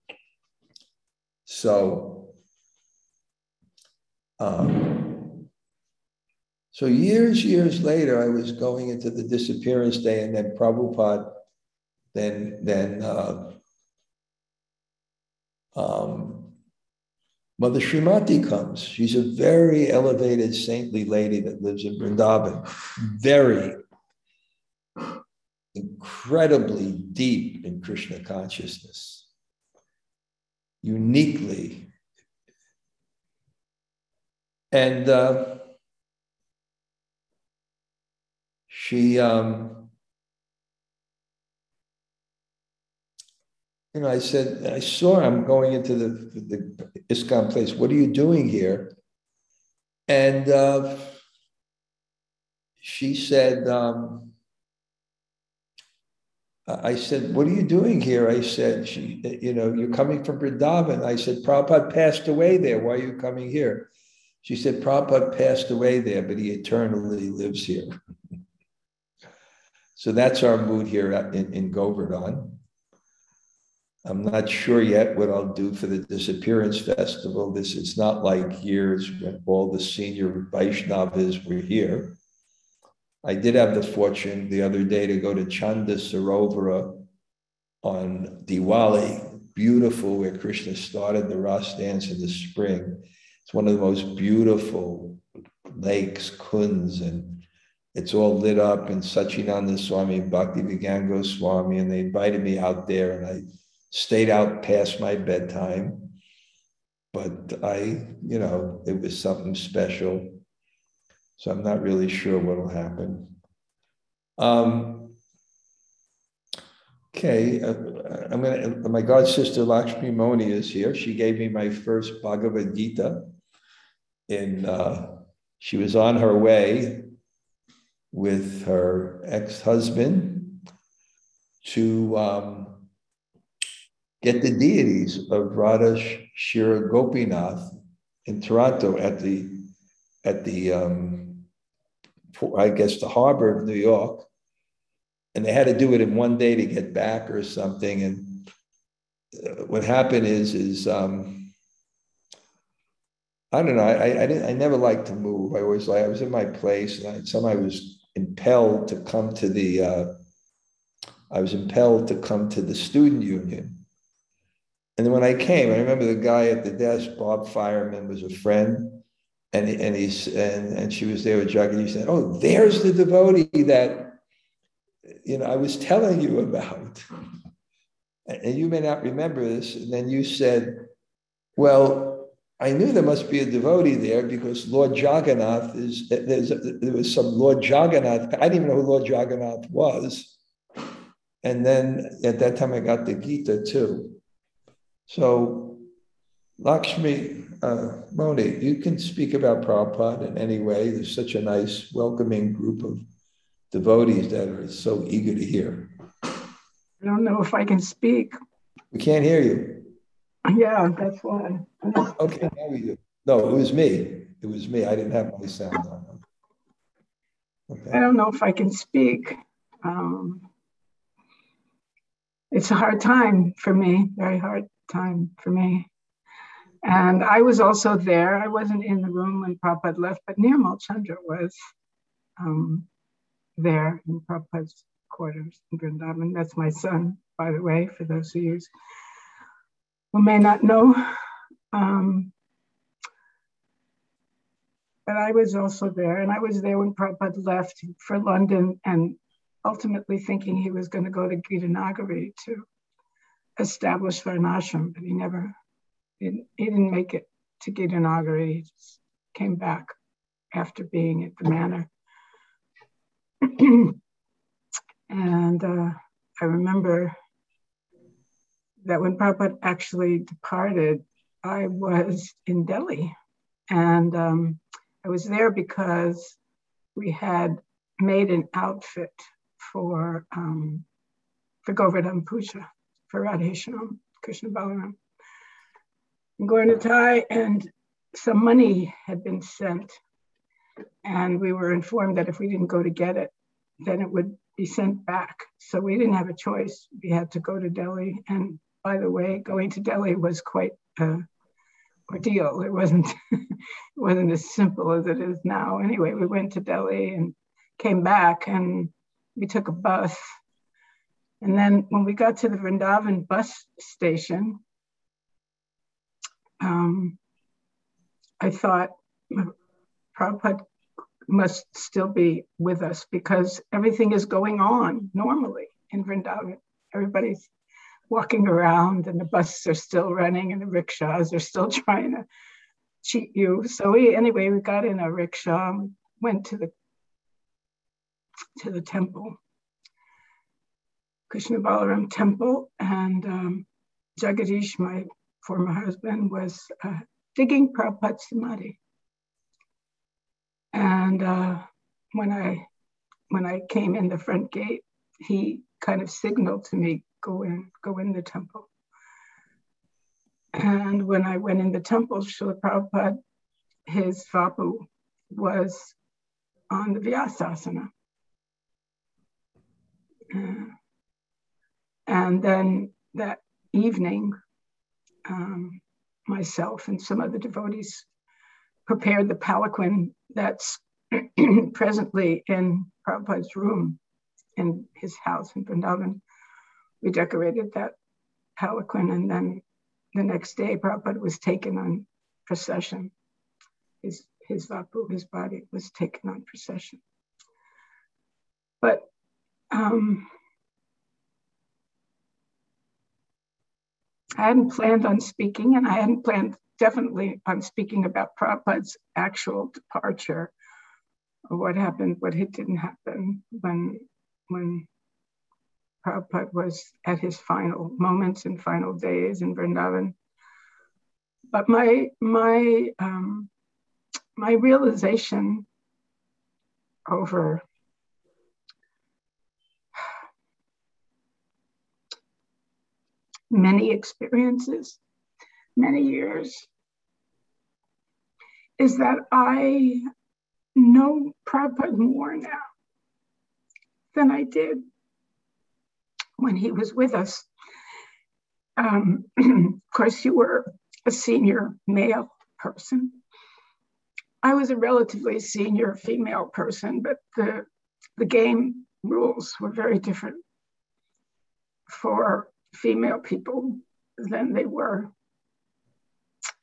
So, um, so years, years later, I was going into the disappearance day, and then Prabhupada, then then uh, um, Mother Srimati comes. She's a very elevated, saintly lady that lives in Vrindavan. Very incredibly deep in Krishna consciousness, uniquely. And uh, she, um, you know, I said, I saw I'm going into the, the ISKCON place. What are you doing here? And uh, she said, um, I said, What are you doing here? I said, she, You know, you're coming from Vrindavan. I said, Prabhupada passed away there. Why are you coming here? She said, Prabhupada passed away there, but he eternally lives here. so that's our mood here in, in Govardhan. I'm not sure yet what I'll do for the disappearance festival. This it's not like years when all the senior Vaishnavas were here. I did have the fortune the other day to go to Chandra Sarovara on Diwali, beautiful, where Krishna started the Ras dance in the spring. It's one of the most beautiful lakes, kunds, and it's all lit up. And Sacinandana Swami and Bhakti Vigyan and they invited me out there, and I stayed out past my bedtime. But I, you know, it was something special. So I'm not really sure what will happen. Um, okay, uh, I'm gonna. My god sister Lakshmi Moni is here. She gave me my first Bhagavad Gita. In uh, she was on her way with her ex-husband to um, get the deities of Radha Shira Gopinath in Toronto at the at the um, I guess, the harbor of New York. And they had to do it in one day to get back or something. And uh, what happened is, is um, I don't know. I, I didn't. I never liked to move. I always like. I was in my place, and I, somehow I was impelled to come to the. Uh, I was impelled to come to the student union, and then when I came, I remember the guy at the desk, Bob Fireman, was a friend, and and he's and and she was there with Jug, and "Oh, there's the devotee that, you know, I was telling you about." And you may not remember this. And then you said, "Well." I knew there must be a devotee there because Lord Jagannath is there was some Lord Jagannath. I didn't even know who Lord Jagannath was. And then at that time I got the Gita too. So Lakshmi uh, Moni, you can speak about Prabhupada in any way. There's such a nice, welcoming group of devotees that are so eager to hear. I don't know if I can speak. We can't hear you. Yeah, that's why. Okay, now we do. No, it was me. It was me. I didn't have my sound on. Okay. I don't know if I can speak. Um, it's a hard time for me, very hard time for me. And I was also there. I wasn't in the room when Prabhupada left, but Nirmal Chandra was um, there in Prabhupada's quarters in Vrindavan. That's my son, by the way, for those of you who may not know. Um, but I was also there, and I was there when Prabhupada left for London and ultimately thinking he was going to go to Gitanagari to establish Varnashram, but he never, he, didn't make it to Gitanagari. He just came back after being at the manor. and uh, I remember that when Prabhupada actually departed, I was in Delhi. And um, I was there because we had made an outfit for um, for Govardhan Puja, for Radheshyam, Krishna Balaram. Gaura and some money had been sent. And we were informed that if we didn't go to get it, then it would be sent back. So we didn't have a choice. We had to go to Delhi and by the way, going to Delhi was quite a ordeal. It wasn't it wasn't as simple as it is now. Anyway, we went to Delhi and came back, and we took a bus. And then when we got to the Vrindavan bus station, um, I thought Prabhupada must still be with us because everything is going on normally in Vrindavan. Everybody's walking around and the buses are still running and the rickshaws are still trying to cheat you. So we anyway, we got in a rickshaw and went to the to the temple, Krishna Balaram temple, and um, Jagadish, my former husband, was uh, digging Prabhupada Samadhi. And uh, when I when I came in the front gate, he kind of signaled to me, go in, go in the temple. And when I went in the temple, Srila Prabhupada, his Vapu was on the Vyasasana. Uh, and then that evening, um, myself and some other devotees prepared the palanquin that's presently in Prabhupada's room in his house in Vrindavan we decorated that palanquin, and then the next day, Prabhupada was taken on procession. His his vapu, his body, was taken on procession. But um, I hadn't planned on speaking, and I hadn't planned definitely on speaking about Prabhupada's actual departure, or what happened, what it didn't happen when when Prabhupada was at his final moments and final days in Vrindavan. But my my um, my realization over many experiences, many years, is that I know Prabhupada more now than I did when he was with us. Um, of course, you were a senior male person, I was a relatively senior female person, but the the game rules were very different for female people than they were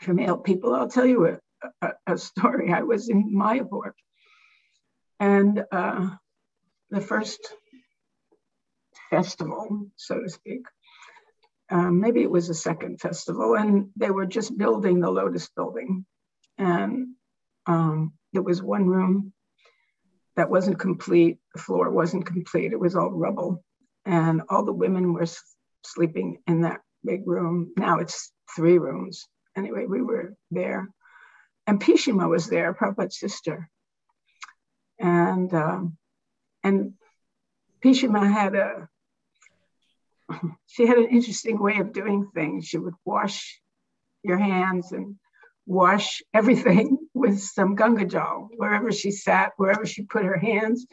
for male people. I'll tell you a, a, a story. I was in Mayapur, and uh, the first festival, so to speak, um, maybe it was a second festival, and they were just building the Lotus building. And um, there was one room that wasn't complete, the floor wasn't complete, it was all rubble. And all the women were sleeping in that big room. Now it's three rooms. Anyway, we were there. And Pishima was there, Prabhupada's sister. And um, and Pishima had a she had an interesting way of doing things. She would wash your hands and wash everything with some Ganga Jal. Wherever she sat, wherever she put her hands,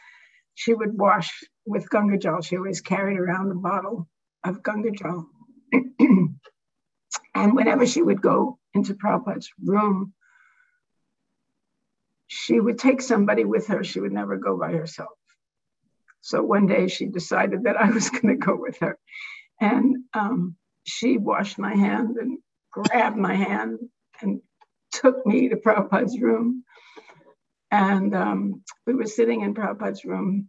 she would wash with Ganga Jal. She always carried around a bottle of Ganga Jal. and whenever she would go into Prabhupada's room, she would take somebody with her. She would never go by herself. So one day she decided that I was going to go with her. And um, she washed my hand and grabbed my hand and took me to Prabhupada's room. And um, we were sitting in Prabhupada's room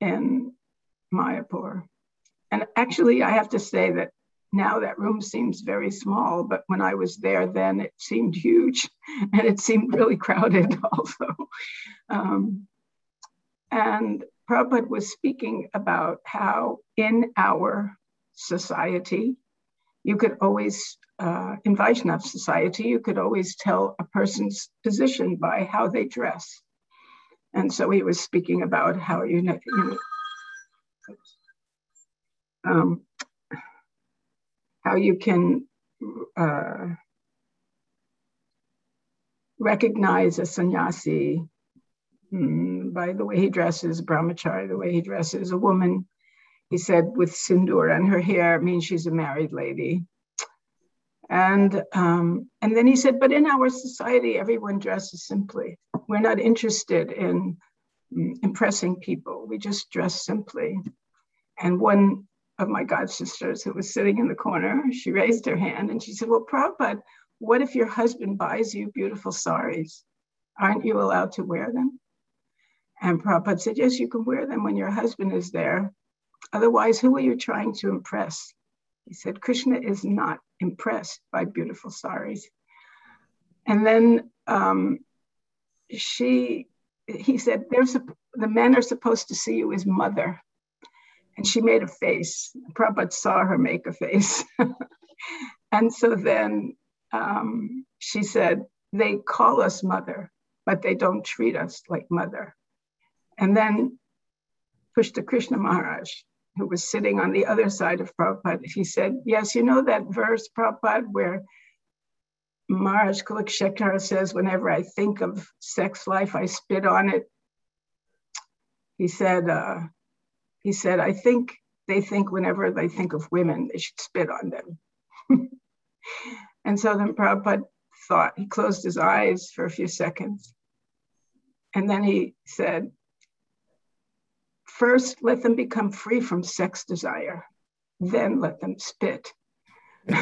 in Mayapur. And actually, I have to say that now that room seems very small, but when I was there then, it seemed huge and it seemed really crowded also. Um, and Prabhupada was speaking about how in our society, you could always, uh, in Vaishnav society, you could always tell a person's position by how they dress. And so he was speaking about how you know, you know um, how you can uh, recognize a sannyasi mm, by the way he dresses, brahmachari, the way he dresses, a woman, he said, with sindoor and her hair means she's a married lady. And, um, and then he said, but in our society, everyone dresses simply. We're not interested in mm, impressing people. We just dress simply. And one of my god sisters who was sitting in the corner, she raised her hand and she said, well, Prabhupada, what if your husband buys you beautiful saris? Aren't you allowed to wear them? And Prabhupada said, Yes, you can wear them when your husband is there. Otherwise, who are you trying to impress? He said, Krishna is not impressed by beautiful saris. And then um, she, he said, There's a, the men are supposed to see you as mother. And she made a face. Prabhupada saw her make a face. and so then um, she said, They call us mother, but they don't treat us like mother. And then Pushta Krishna Maharaj, who was sitting on the other side of Prabhupada, he said, Yes, you know that verse, Prabhupada, where Maharaj Kulashekhar says, Whenever I think of sex life, I spit on it. He said, uh, he said, I think they think whenever they think of women, they should spit on them. and so then Prabhupada thought, he closed his eyes for a few seconds. And then he said, First, let them become free from sex desire, then let them spit.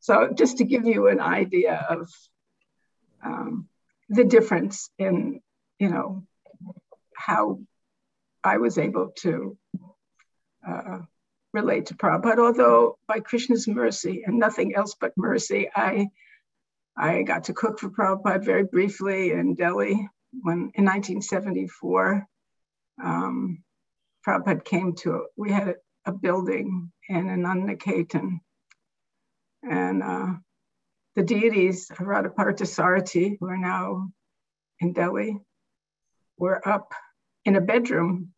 so, just to give you an idea of um, the difference in, you know, how I was able to uh, relate to Prabhupada, although by Krishna's mercy and nothing else but mercy, I I got to cook for Prabhupada very briefly in Delhi when in 1974 um, Prabhupada came to, we had a, a building in Anand Niketan. And uh, the deities, Radha Parthasarathi, who are now in Delhi, were up in a bedroom.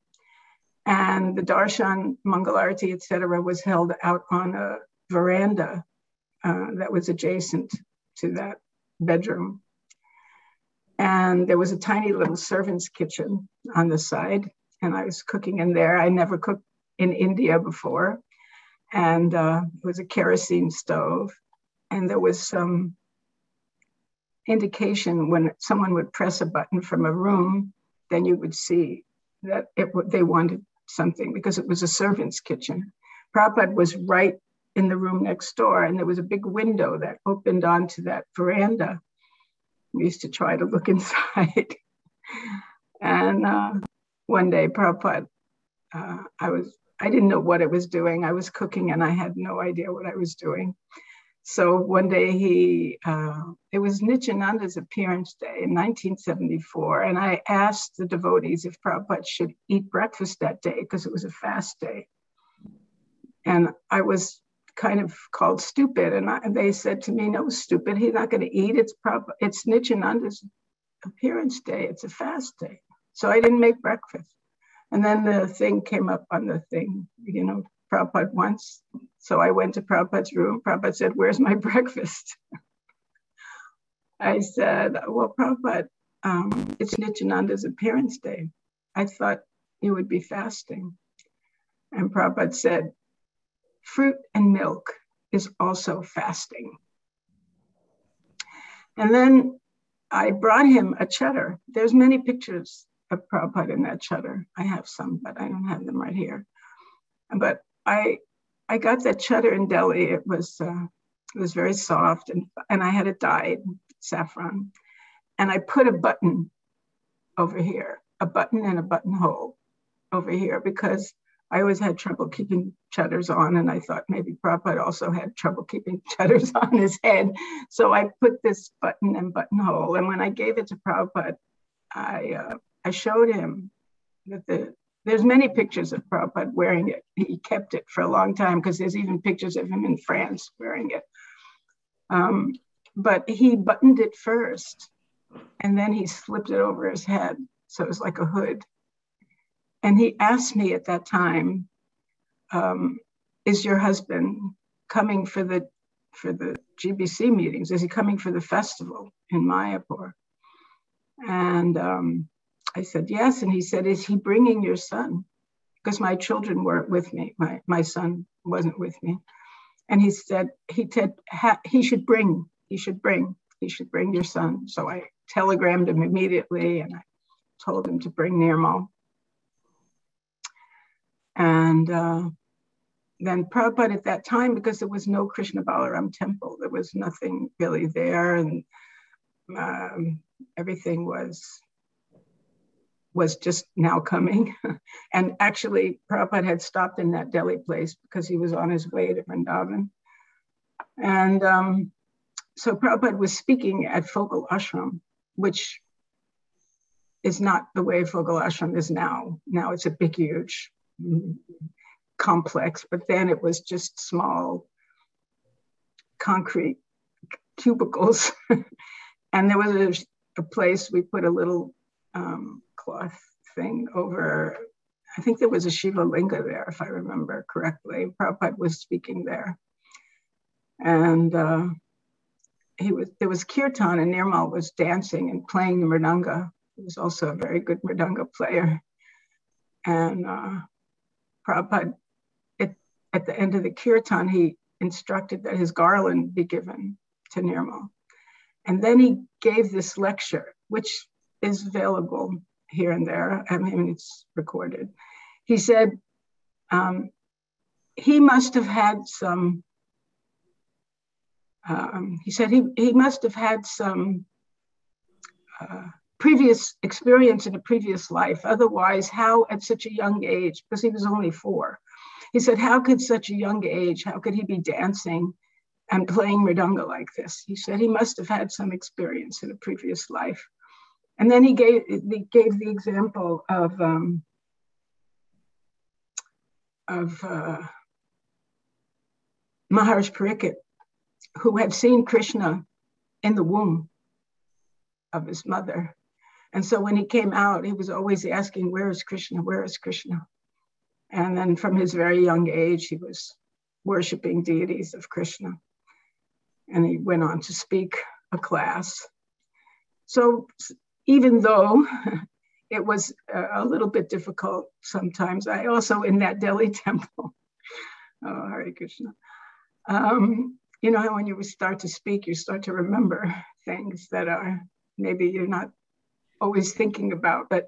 And the darshan, Mangalarti, etc., was held out on a veranda uh, that was adjacent to that bedroom. And there was a tiny little servant's kitchen on the side, and I was cooking in there. I never cooked in India before. And uh, it was a kerosene stove, and there was some indication when someone would press a button from a room, then you would see that it they wanted something because it was a servant's kitchen. Prabhupada was right in the room next door, and there was a big window that opened onto that veranda. We used to try to look inside. and uh, one day, Prabhupada, uh, I was I didn't know what I was doing. I was cooking, and I had no idea what I was doing. So one day he, uh, it was Nityananda's appearance day in 1974, and I asked the devotees if Prabhupada should eat breakfast that day because it was a fast day. And I was kind of called stupid, and, I, they said to me, "No, stupid. He's not going to eat. It's Prabhupada. It's Nityananda's appearance day. It's a fast day." So I didn't make breakfast. And then the thing came up on the thing, you know, Prabhupada once. So I went to Prabhupada's room. Prabhupada said, Where's my breakfast? I said, Well, Prabhupada, um, it's Nityananda's appearance day. I thought you would be fasting. And Prabhupada said, Fruit and milk is also fasting. And then I brought him a chadar. There's many pictures of Prabhupada in that chadar. I have some, but I don't have them right here. But I I got that chadar in Delhi. It was uh, it was very soft and and I had it dyed saffron, and I put a button over here, a button and a buttonhole over here because I always had trouble keeping chadars on, and I thought maybe Prabhupada also had trouble keeping chadars on his head. So I put this button and buttonhole, and when I gave it to Prabhupada, I uh, I showed him that the there's many pictures of Prabhupada wearing it. He kept it for a long time because there's even pictures of him in France wearing it. Um, but he buttoned it first and then he slipped it over his head. So it was like a hood. And he asked me at that time, um, is your husband coming for the for the GBC meetings? Is he coming for the festival in Mayapur? And um, I said, Yes. And he said, Is he bringing your son? Because my children weren't with me. My, my son wasn't with me. And he said, He said, he should bring, he should bring, he should bring your son. So I telegrammed him immediately and I told him to bring Nirmal. And uh, then Prabhupada at that time, because there was no Krishna Balaram temple, there was nothing really there, and um, everything was was just now coming. and actually, Prabhupada had stopped in that Delhi place because he was on his way to Vrindavan. And um, so Prabhupada was speaking at Fogla Ashram, which is not the way Fogla Ashram is now. Now it's a big, huge complex, but then it was just small concrete cubicles. and there was a, a, place we put a little um, cloth thing over, I think there was a Shiva Linga there, if I remember correctly. Prabhupada was speaking there. And uh, he was there was kirtan and Nirmal was dancing and playing the mridanga. He was also a very good mridanga player. And uh, Prabhupada, it, at the end of the kirtan, he instructed that his garland be given to Nirmal. And then he gave this lecture, which is available here and there. I mean, it's recorded. He said um, he must have had some. Um, he said he, he must have had some uh, previous experience in a previous life. Otherwise, how at such a young age, because he was only four, he said, how could such a young age, how could he be dancing and playing mridanga like this? He said he must have had some experience in a previous life. And then he gave, he gave the example of, um, of uh, Maharaj Parikshit, who had seen Krishna in the womb of his mother. And so when he came out, he was always asking, Where is Krishna? Where is Krishna? And then from his very young age, he was worshiping deities of Krishna. And he went on to speak a class. So even though it was a little bit difficult sometimes. I also, in that Delhi temple, oh, Hare Krishna, um, you know, when you start to speak, you start to remember things that are maybe you're not always thinking about. But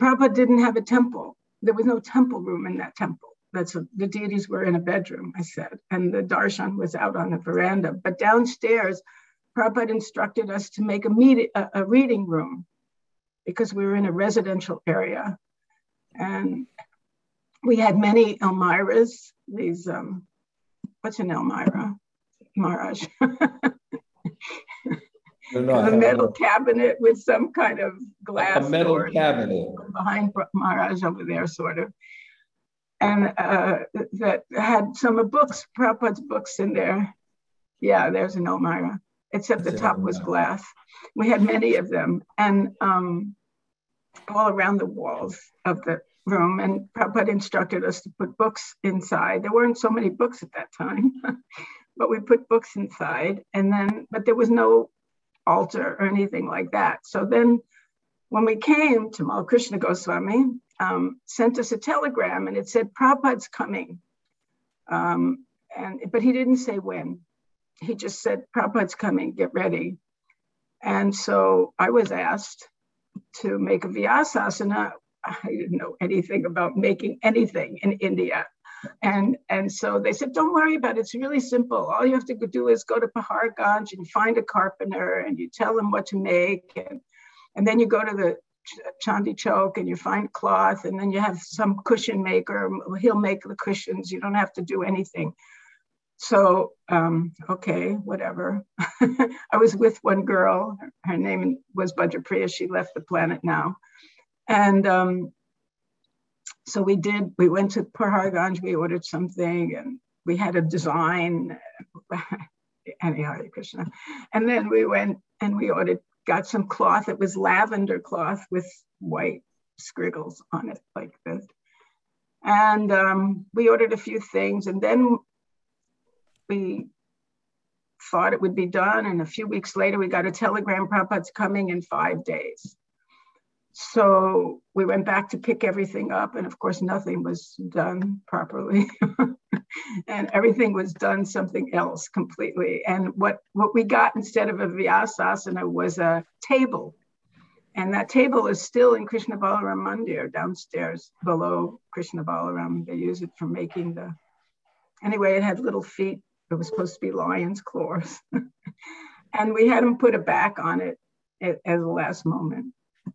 Prabhupada didn't have a temple. There was no temple room in that temple. That's a, the deities were in a bedroom, I said, and the darshan was out on the veranda. But downstairs, Prabhupada instructed us to make a, meet, a, a reading room because we were in a residential area. And we had many almirahs, these, um, what's an almirah? Maharaj. a metal cabinet with some kind of glass. A metal cabinet. Behind Maharaj over there, sort of. And uh, that had some books, Prabhupada's books in there. Yeah, there's an almirah, except the top was glass. We had many of them. And um, all around the walls of the room. And Prabhupada instructed us to put books inside. There weren't so many books at that time, but we put books inside. And then, but there was no altar or anything like that. So then when we came, Tamal Krishna Goswami um, sent us a telegram and it said, Prabhupada's coming. Um, and, but he didn't say when. He just said, Prabhupada's coming, get ready. And so I was asked to make a Vyasasana. I didn't know anything about making anything in India. And, and so they said, don't worry about it. It's really simple. All you have to do is go to pahar Paharganj and find a carpenter and you tell him what to make. And, and then you go to the Chandni Chowk and you find cloth and then you have some cushion maker. He'll make the cushions. You don't have to do anything. So, um, okay, whatever. I was with one girl. Her name was Bhadrapriya. She left the planet now. And um, so we did, we went to Paharganj, we ordered something and we had a design, anyhow, Krishna. And then we went and we ordered, got some cloth. It was lavender cloth with white scriggles on it like this. And um, we ordered a few things and then we thought it would be done. And a few weeks later, we got a telegram Prabhupada's coming in five days. So we went back to pick everything up, and of course, nothing was done properly. and everything was done something else completely. And what, what we got instead of a Vyasasana was a table. And that table is still in Krishna Balaram Mandir downstairs below Krishna Balaram. They use it for making the. Anyway, it had little feet. It was supposed to be lion's claws. and we had them put a back on it at, at the last moment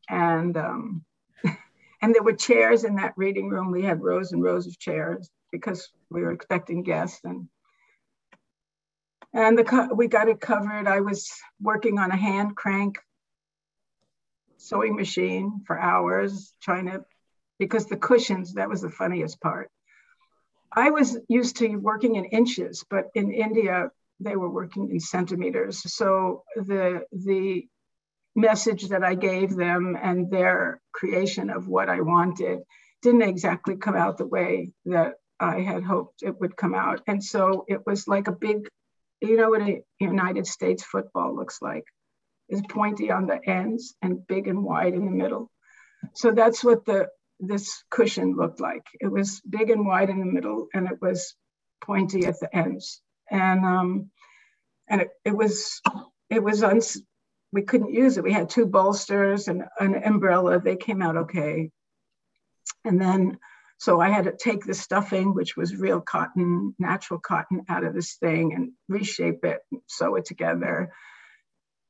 and um, and there were chairs in that reading room. We had rows and rows of chairs because we were expecting guests and and the we got it covered. I was working on a hand crank sewing machine for hours trying to because the cushions that was the funniest part. I was used to working in inches, but in India they were working in centimeters. So the the message that I gave them and their creation of what I wanted didn't exactly come out the way that I had hoped it would come out. And so it was like a big, you know what a United States football looks like? Is pointy on the ends and big and wide in the middle. So that's what the this cushion looked like. It was big and wide in the middle and it was pointy at the ends. And um, and it, it was it was uns we couldn't use it. We had two bolsters and an umbrella. They came out okay. And then, so I had to take the stuffing, which was real cotton, natural cotton, out of this thing and reshape it, sew it together.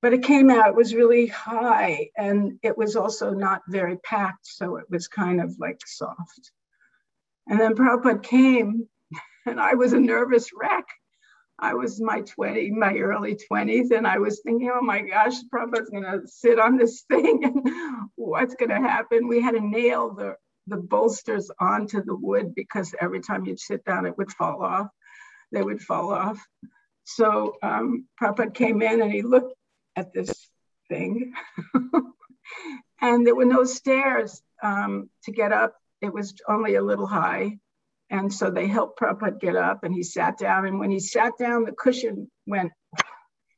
But it came out, it was really high and it was also not very packed. So it was kind of like soft. And then Prabhupada came and I was a nervous wreck I was my 20, my early 20s, and I was thinking, oh my gosh, Prabhupada's gonna sit on this thing and what's gonna happen? We had to nail the, the bolsters onto the wood because every time you'd sit down, it would fall off. They would fall off. So um, Prabhupada came in and he looked at this thing. and there were no stairs um, to get up. It was only a little high. And so they helped Prabhupada get up and he sat down. And when he sat down, the cushion went,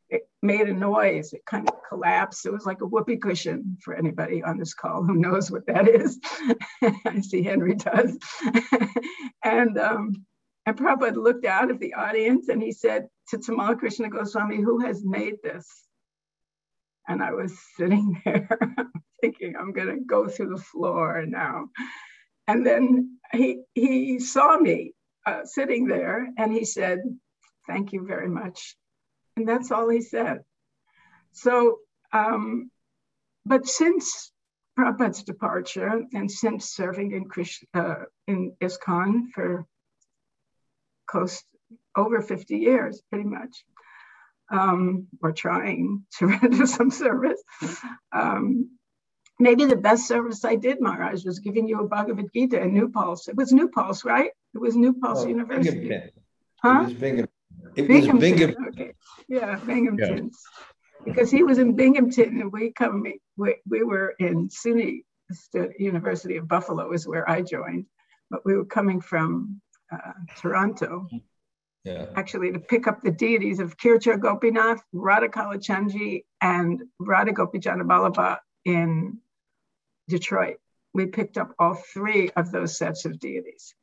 it made a noise. It kind of collapsed. It was like a whoopee cushion for anybody on this call who knows what that is. I see Henry does. and, um, and Prabhupada looked out at the audience and he said to Tamal Krishna Goswami, who has made this? And I was sitting there thinking, I'm going to go through the floor now. And then he, he saw me uh, sitting there and he said, Thank you very much. And that's all he said. So, um, but since Prabhupada's departure and since serving in, Krishna, uh, in ISKCON for close over 50 years, pretty much, um, or trying to render some service. Um, maybe the best service I did, Maharaj, was giving you a Bhagavad Gita in New Paltz. It was New Paltz, right? It was New Paltz oh, University. Binghamton. Huh? It was Binghamton. It Binghamton. was Binghamton. Okay. Yeah, Binghamton. Yeah. Because he was in Binghamton and we come, we, we were in SUNY University of Buffalo is where I joined, but we were coming from uh, Toronto yeah. actually to pick up the deities of Kshira-chora Gopinath, Radha and Radha Gopijana in Detroit. We picked up all three of those sets of deities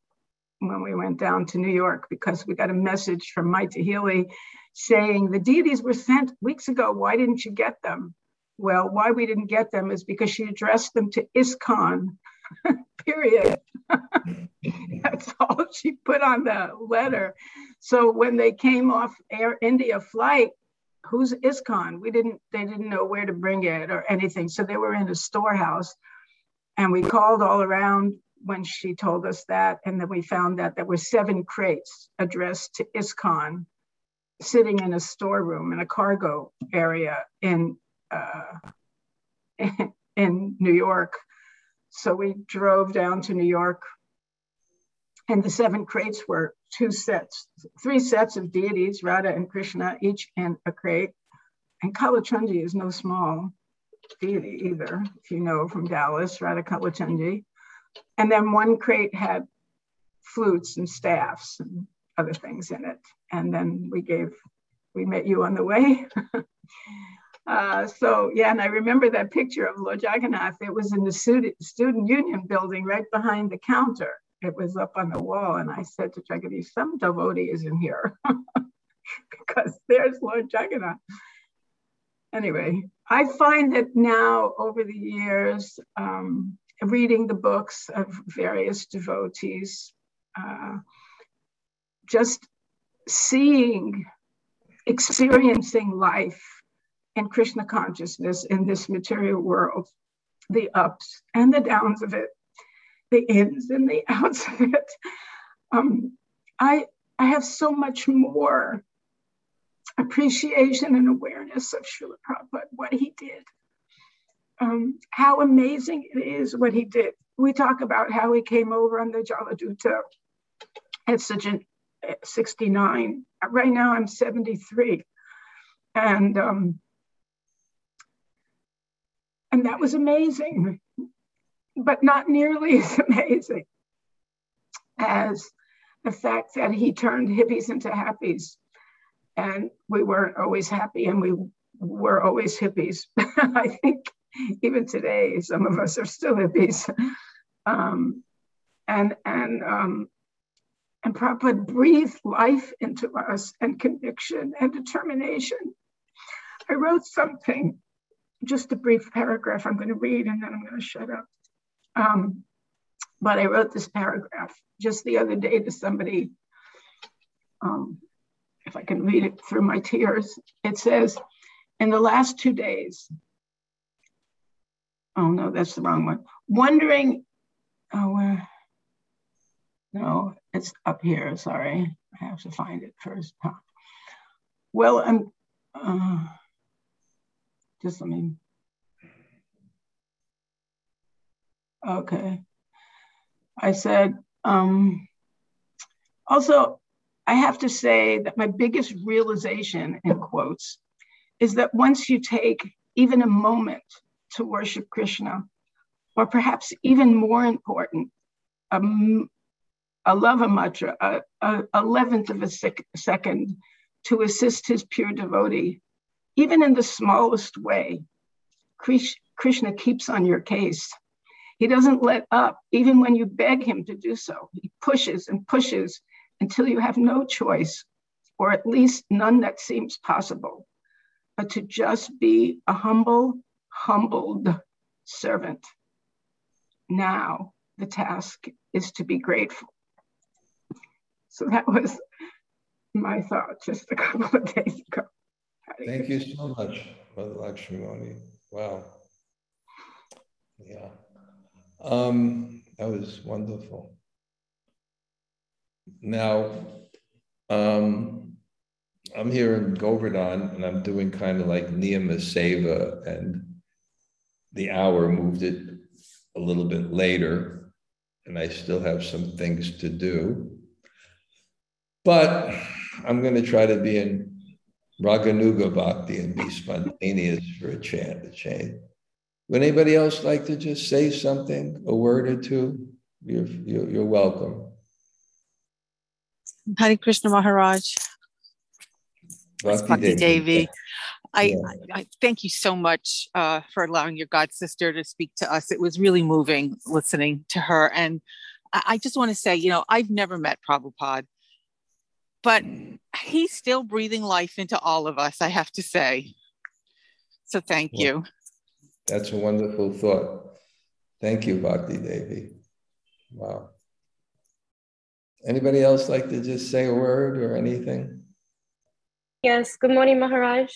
when we went down to New York because we got a message from Mike Healy saying the deities were sent weeks ago. Why didn't you get them? Well, why we didn't get them is because she addressed them to ISKCON, period. That's all she put on the letter. So when they came off Air India flight, who's ISKCON? We didn't, they didn't know where to bring it or anything. So they were in a storehouse. And we called all around when she told us that. And then we found that there were seven crates addressed to ISKCON sitting in a storeroom in a cargo area in, uh, in New York. So we drove down to New York and the seven crates were two sets, three sets of deities, Radha and Krishna, each in a crate. And Kalachandji is no small deity either, if you know from Dallas, Radha Kalachandji. And then one crate had flutes and staffs and other things in it. And then we gave, we met you on the way. uh, so yeah, and I remember that picture of Lord Jagannath. It was in the student, union building right behind the counter it was up on the wall. And I said to Jagannath, some devotee is in here because there's Lord Jagannath. Anyway, I find that now over the years, um, reading the books of various devotees, uh, just seeing, experiencing life in Krishna consciousness in this material world, the ups and the downs of it, the ins and the outs of it. Um, I, I have so much more appreciation and awareness of Srila Prabhupada, what he did, um, how amazing it is what he did. We talk about how he came over on the Jaladuta at such a 69. Right now I'm 73. And um, and that was amazing but not nearly as amazing as the fact that he turned hippies into happies. And we weren't always happy and we were always hippies. I think even today, some of us are still hippies. Um, and and um, and Prabhupada breathed life into us and conviction and determination. I wrote something, just a brief paragraph I'm going to read and then I'm going to shut up. Um, but I wrote this paragraph just the other day to somebody. Um, if I can read it through my tears, it says, in the last two days, oh no, that's the wrong one. Wondering, oh, where? No, it's up here. Sorry, I have to find it first. Huh. Well, I'm uh, just let me Okay. I said, um, also, I have to say that my biggest realization, in quotes, is that once you take even a moment to worship Krishna, or perhaps even more important, a, a lava matra, a, a, eleventh of a sec- second to assist his pure devotee, even in the smallest way, Krishna keeps on your case he doesn't let up, even when you beg him to do so. He pushes and pushes until you have no choice, or at least none that seems possible. but to just be a humble, humbled servant. Now the task is to be grateful. So that was my thought just a couple of days ago. Thank you so much, Mother Lakshmi Moni. Wow. Yeah. Um, that was wonderful. Now, um, I'm here in Govardhan and I'm doing kind of like Niyama Seva, and the hour moved it a little bit later, and I still have some things to do. But I'm going to try to be in Raganuga Bhakti and be spontaneous for a chant, a chain. Would anybody else like to just say something, a word or two? You're, you're, you're welcome. Hare Krishna Maharaj. Bhakti, Bhakti Devi. Devi. I, Yeah. I, I thank you so much uh, for allowing your god sister to speak to us. It was really moving listening to her. And I, I just want to say, you know, I've never met Prabhupada, but he's still breathing life into all of us, I have to say. So thank Well, you. That's a wonderful thought. Thank you, Bhakti Devi. Wow. Anybody else like to just say a word or anything? Yes, good morning, Maharaj.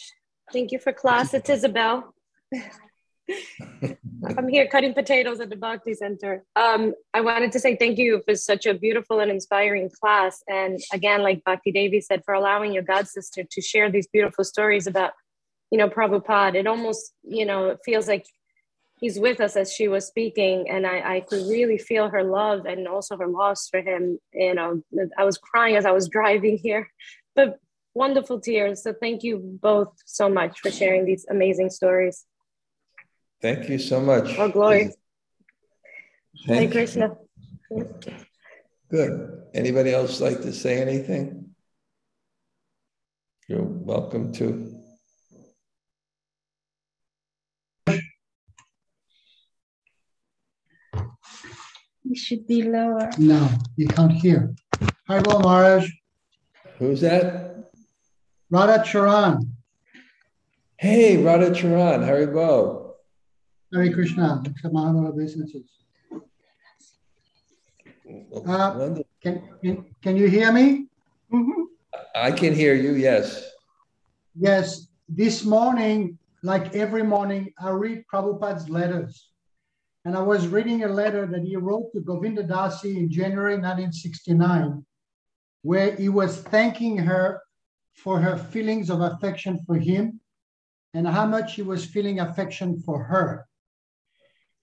Thank you for class. It's Isabel. I'm here cutting potatoes at the Bhakti Center. Um, I wanted to say thank you for such a beautiful and inspiring class. And again, like Bhakti Devi said, for allowing your God sister to share these beautiful stories about, you know, Prabhupada. It almost, you know, it feels like he's with us as she was speaking. And I, I could really feel her love and also her loss for him. You know, I was crying as I was driving here, but wonderful tears. So thank you both so much for sharing these amazing stories. Thank you so much. All glory. Thank you. Krishna. Good. Anybody else like to say anything? You're welcome to. You should be lower. No, you can't hear. Hi, Bo Maharaj. Who's that? Radha Charan. Hey, Radha Charan, Haribol. Hare Krishna. Accept Mahamara businesses. Uh, Can, can, can you hear me? Mhm. I can hear you, yes. Yes. This morning, like every morning, I read Prabhupada's letters. And I was reading a letter that he wrote to Govinda Dasi in January 1969, where he was thanking her for her feelings of affection for him and how much he was feeling affection for her.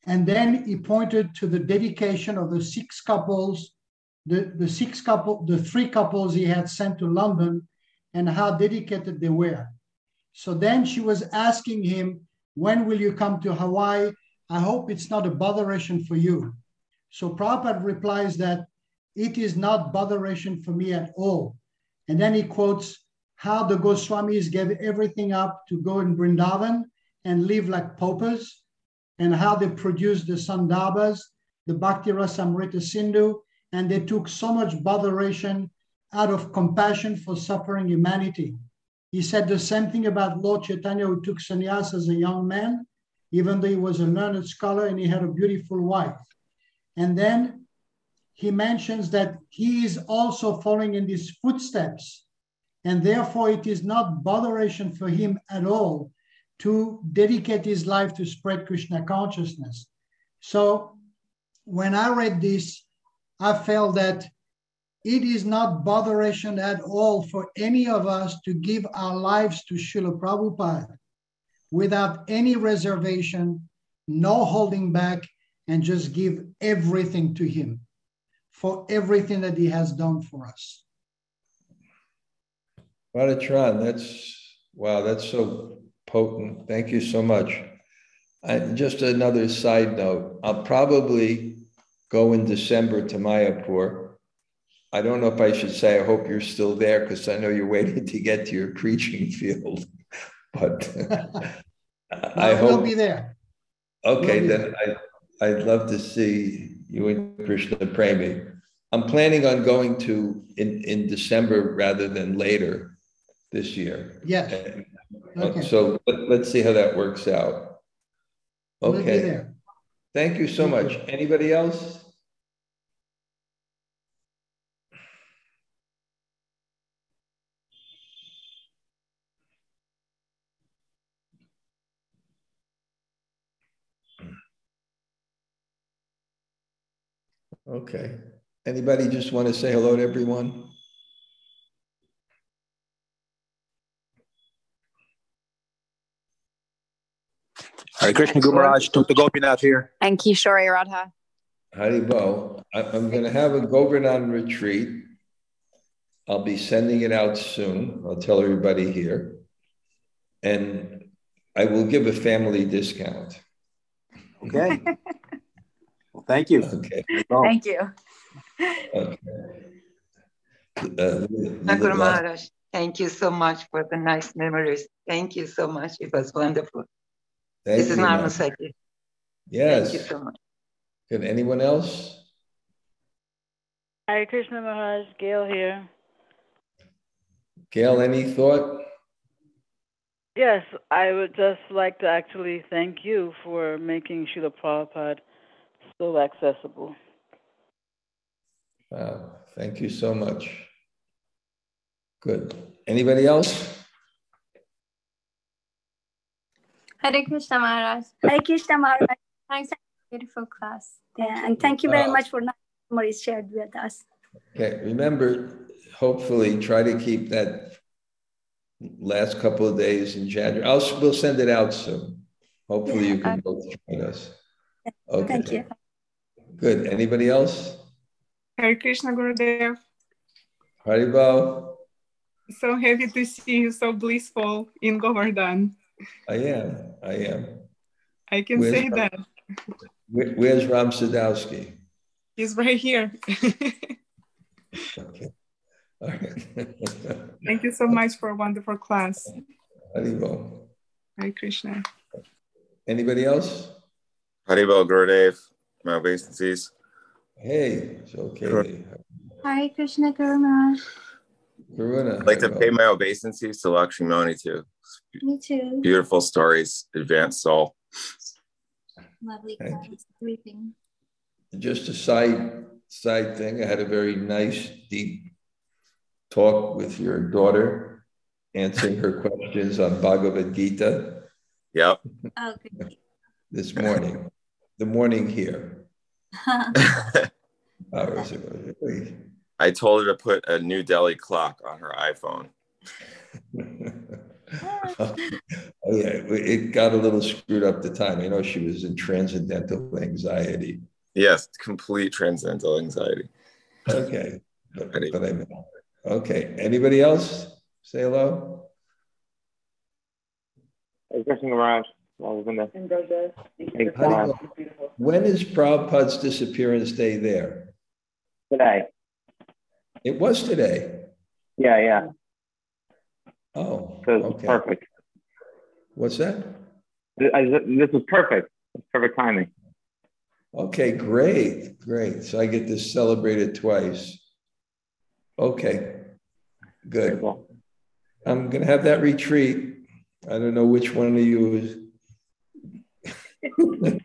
And then he pointed to the dedication of the six couples, the, the six couple, the three couples he had sent to London and how dedicated they were. So then she was asking him, when will you come to Hawaii? I hope it's not a botheration for you. So Prabhupada replies that it is not botheration for me at all. And then he quotes how the Goswamis gave everything up to go in Vrindavan and live like paupers, and how they produced the Sandarbhas, the Bhakti Rasamrita Sindhu, and they took so much botheration out of compassion for suffering humanity. He said the same thing about Lord Chaitanya, who took sannyas as a young man, even though he was a learned scholar and he had a beautiful wife. And then he mentions that he is also following in these footsteps. And therefore, it is not botheration for him at all to dedicate his life to spread Krishna consciousness. So when I read this, I felt that it is not botheration at all for any of us to give our lives to Srila Prabhupada without any reservation, no holding back, and just give everything to him for everything that he has done for us. Radha that's, wow, that's so potent. Thank you so much. And just another side note, I'll probably go in December to Mayapur. I don't know if I should say, I hope you're still there because I know you're waiting to get to your preaching field. But I will hope, be there. okay, we'll be then I, I'd love to see you and Krishna Premi. I'm planning on going to in, in December rather than later this year. Yes. And Okay. So let, let's see how that works out. Okay, thank you so Thank much. you. Anybody else? Okay, anybody just want to say hello to everyone? Hare Krishna Gumaraj, Dr. Gopinath here. And Kishore Radha. Haribol, I, I'm gonna have a Govardhan retreat. I'll be sending it out soon. I'll tell everybody here. And I will give a family discount. Okay. Well, thank you. Okay. Well, Thank you. okay. Uh, Thakur Maharaj, thank you so much for the nice memories. Thank you so much. It was wonderful. Thank this is you, ma'am. Narmasaki. Yes. Thank you so much. Can Anyone else? Hare Krishna Maharaj, Gail here. Gail, any thought? Yes, I would just like to actually thank you for making Srila Prabhupada so accessible. Wow, thank you so much. Good. Anybody else? Hare Krishna Maharaj. Hare Krishna Maharaj. Thanks for the beautiful class. Yeah, and thank you very much for nice memories shared with us. Okay, remember, hopefully try to keep that last couple of days in January. I'll, we'll send it out soon. Hopefully you can both join us. Okay. Thank you. Good. Anybody else? Hare Krishna Gurudev. Haribol? So happy to see you so blissful in Govardhan. I am. I am. I can Where's say Ram- that. Where- Where's Ram Sadowski? He's right here. Okay. All right. Thank you so much for a wonderful class. Haribol. Hare Krishna. Anybody else? Haribol Gurudev, my obeisances. Hey, it's okay. Hare Krishna Guru Maharaj. I'd like to pay my obeisances to Lakshmi Moni too. Me too. Beautiful stories, advanced soul. Lovely Thank class. Everything. Just a side side thing. I had a very nice, deep talk with your daughter, answering her questions on Bhagavad Gita Yep. Oh, good. this morning. the morning here. Hours ago. I told her to put a New Delhi clock on her iPhone. oh yeah, it got a little screwed up the time. I know she was in transcendental anxiety. Yes, complete transcendental anxiety. Okay, but, but I okay. Anybody else say hello? Hare Krishna Maharaj. Ravinda. How do you- When is Prabhupada's disappearance day there? Today. It was today. Yeah, yeah. Oh, So okay. perfect. What's that? I- This is perfect. Perfect timing. Okay, great, great. So I get to celebrate it twice. Okay, good. I'm gonna have that retreat. I don't know which one of you is.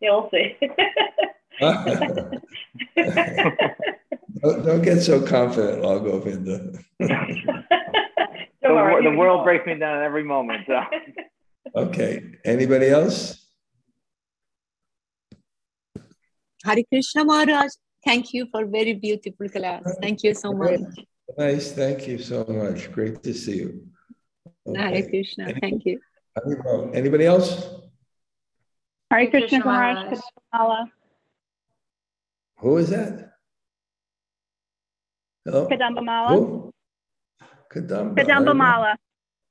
You'll see. Don't, don't get so confident, I'll go Vinda. The, wor- the world breaks me down at every moment. So. Okay, anybody else? Hare Krishna Maharaj, thank you for very beautiful class. Thank you so much. Nice, thank you so much. Great to see you. Hare Okay. Krishna, thank you. Anybody else? Hare Krishna Krishna Maharaj, Maharaj. Kadamala. Who is that? Hello? Kadambamala. Who? Kadamba. I Kadamba Mala.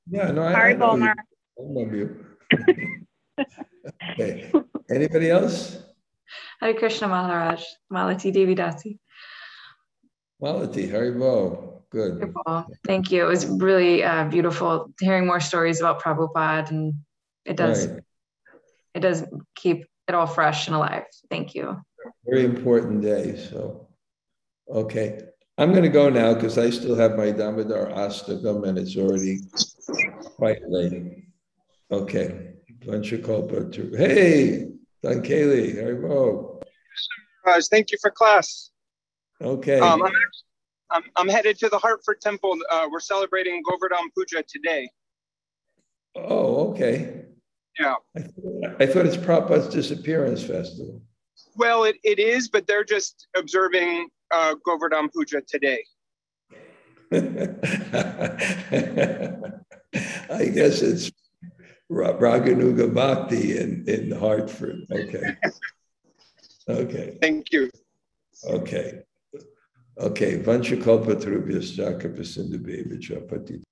Yeah, no, I, I Hari know you. Bolmar. I love you. Okay, anybody else? Hare Krishna Maharaj, Malati Devi Dasi. Malati, Haribol, good. Well, thank you. It was really uh, beautiful hearing more stories about Prabhupada, and it does Right. it does keep it all fresh and alive. Thank you. Very important day, so, okay. I'm going to go now because I still have my Damodar Astakam and it's already quite late. Okay. Vanchakalpa. Hey, Don Kaylee, Haribol. Guys, thank you for class. Okay. Um, I'm, I'm, I'm, headed to the Hartford Temple. Uh, we're celebrating Govardhan Puja today. Oh, okay. Yeah. I, th- I thought it's Prabhupada's disappearance festival. Well, it, it is, but they're just observing uh, Govardhan Puja today. I guess it's Raganuga Bhakti in, in Hartford. Okay. Okay. Thank you. Okay. Okay. Vanchakalpa Trubhyas Jaka Pasinda Baby Chapati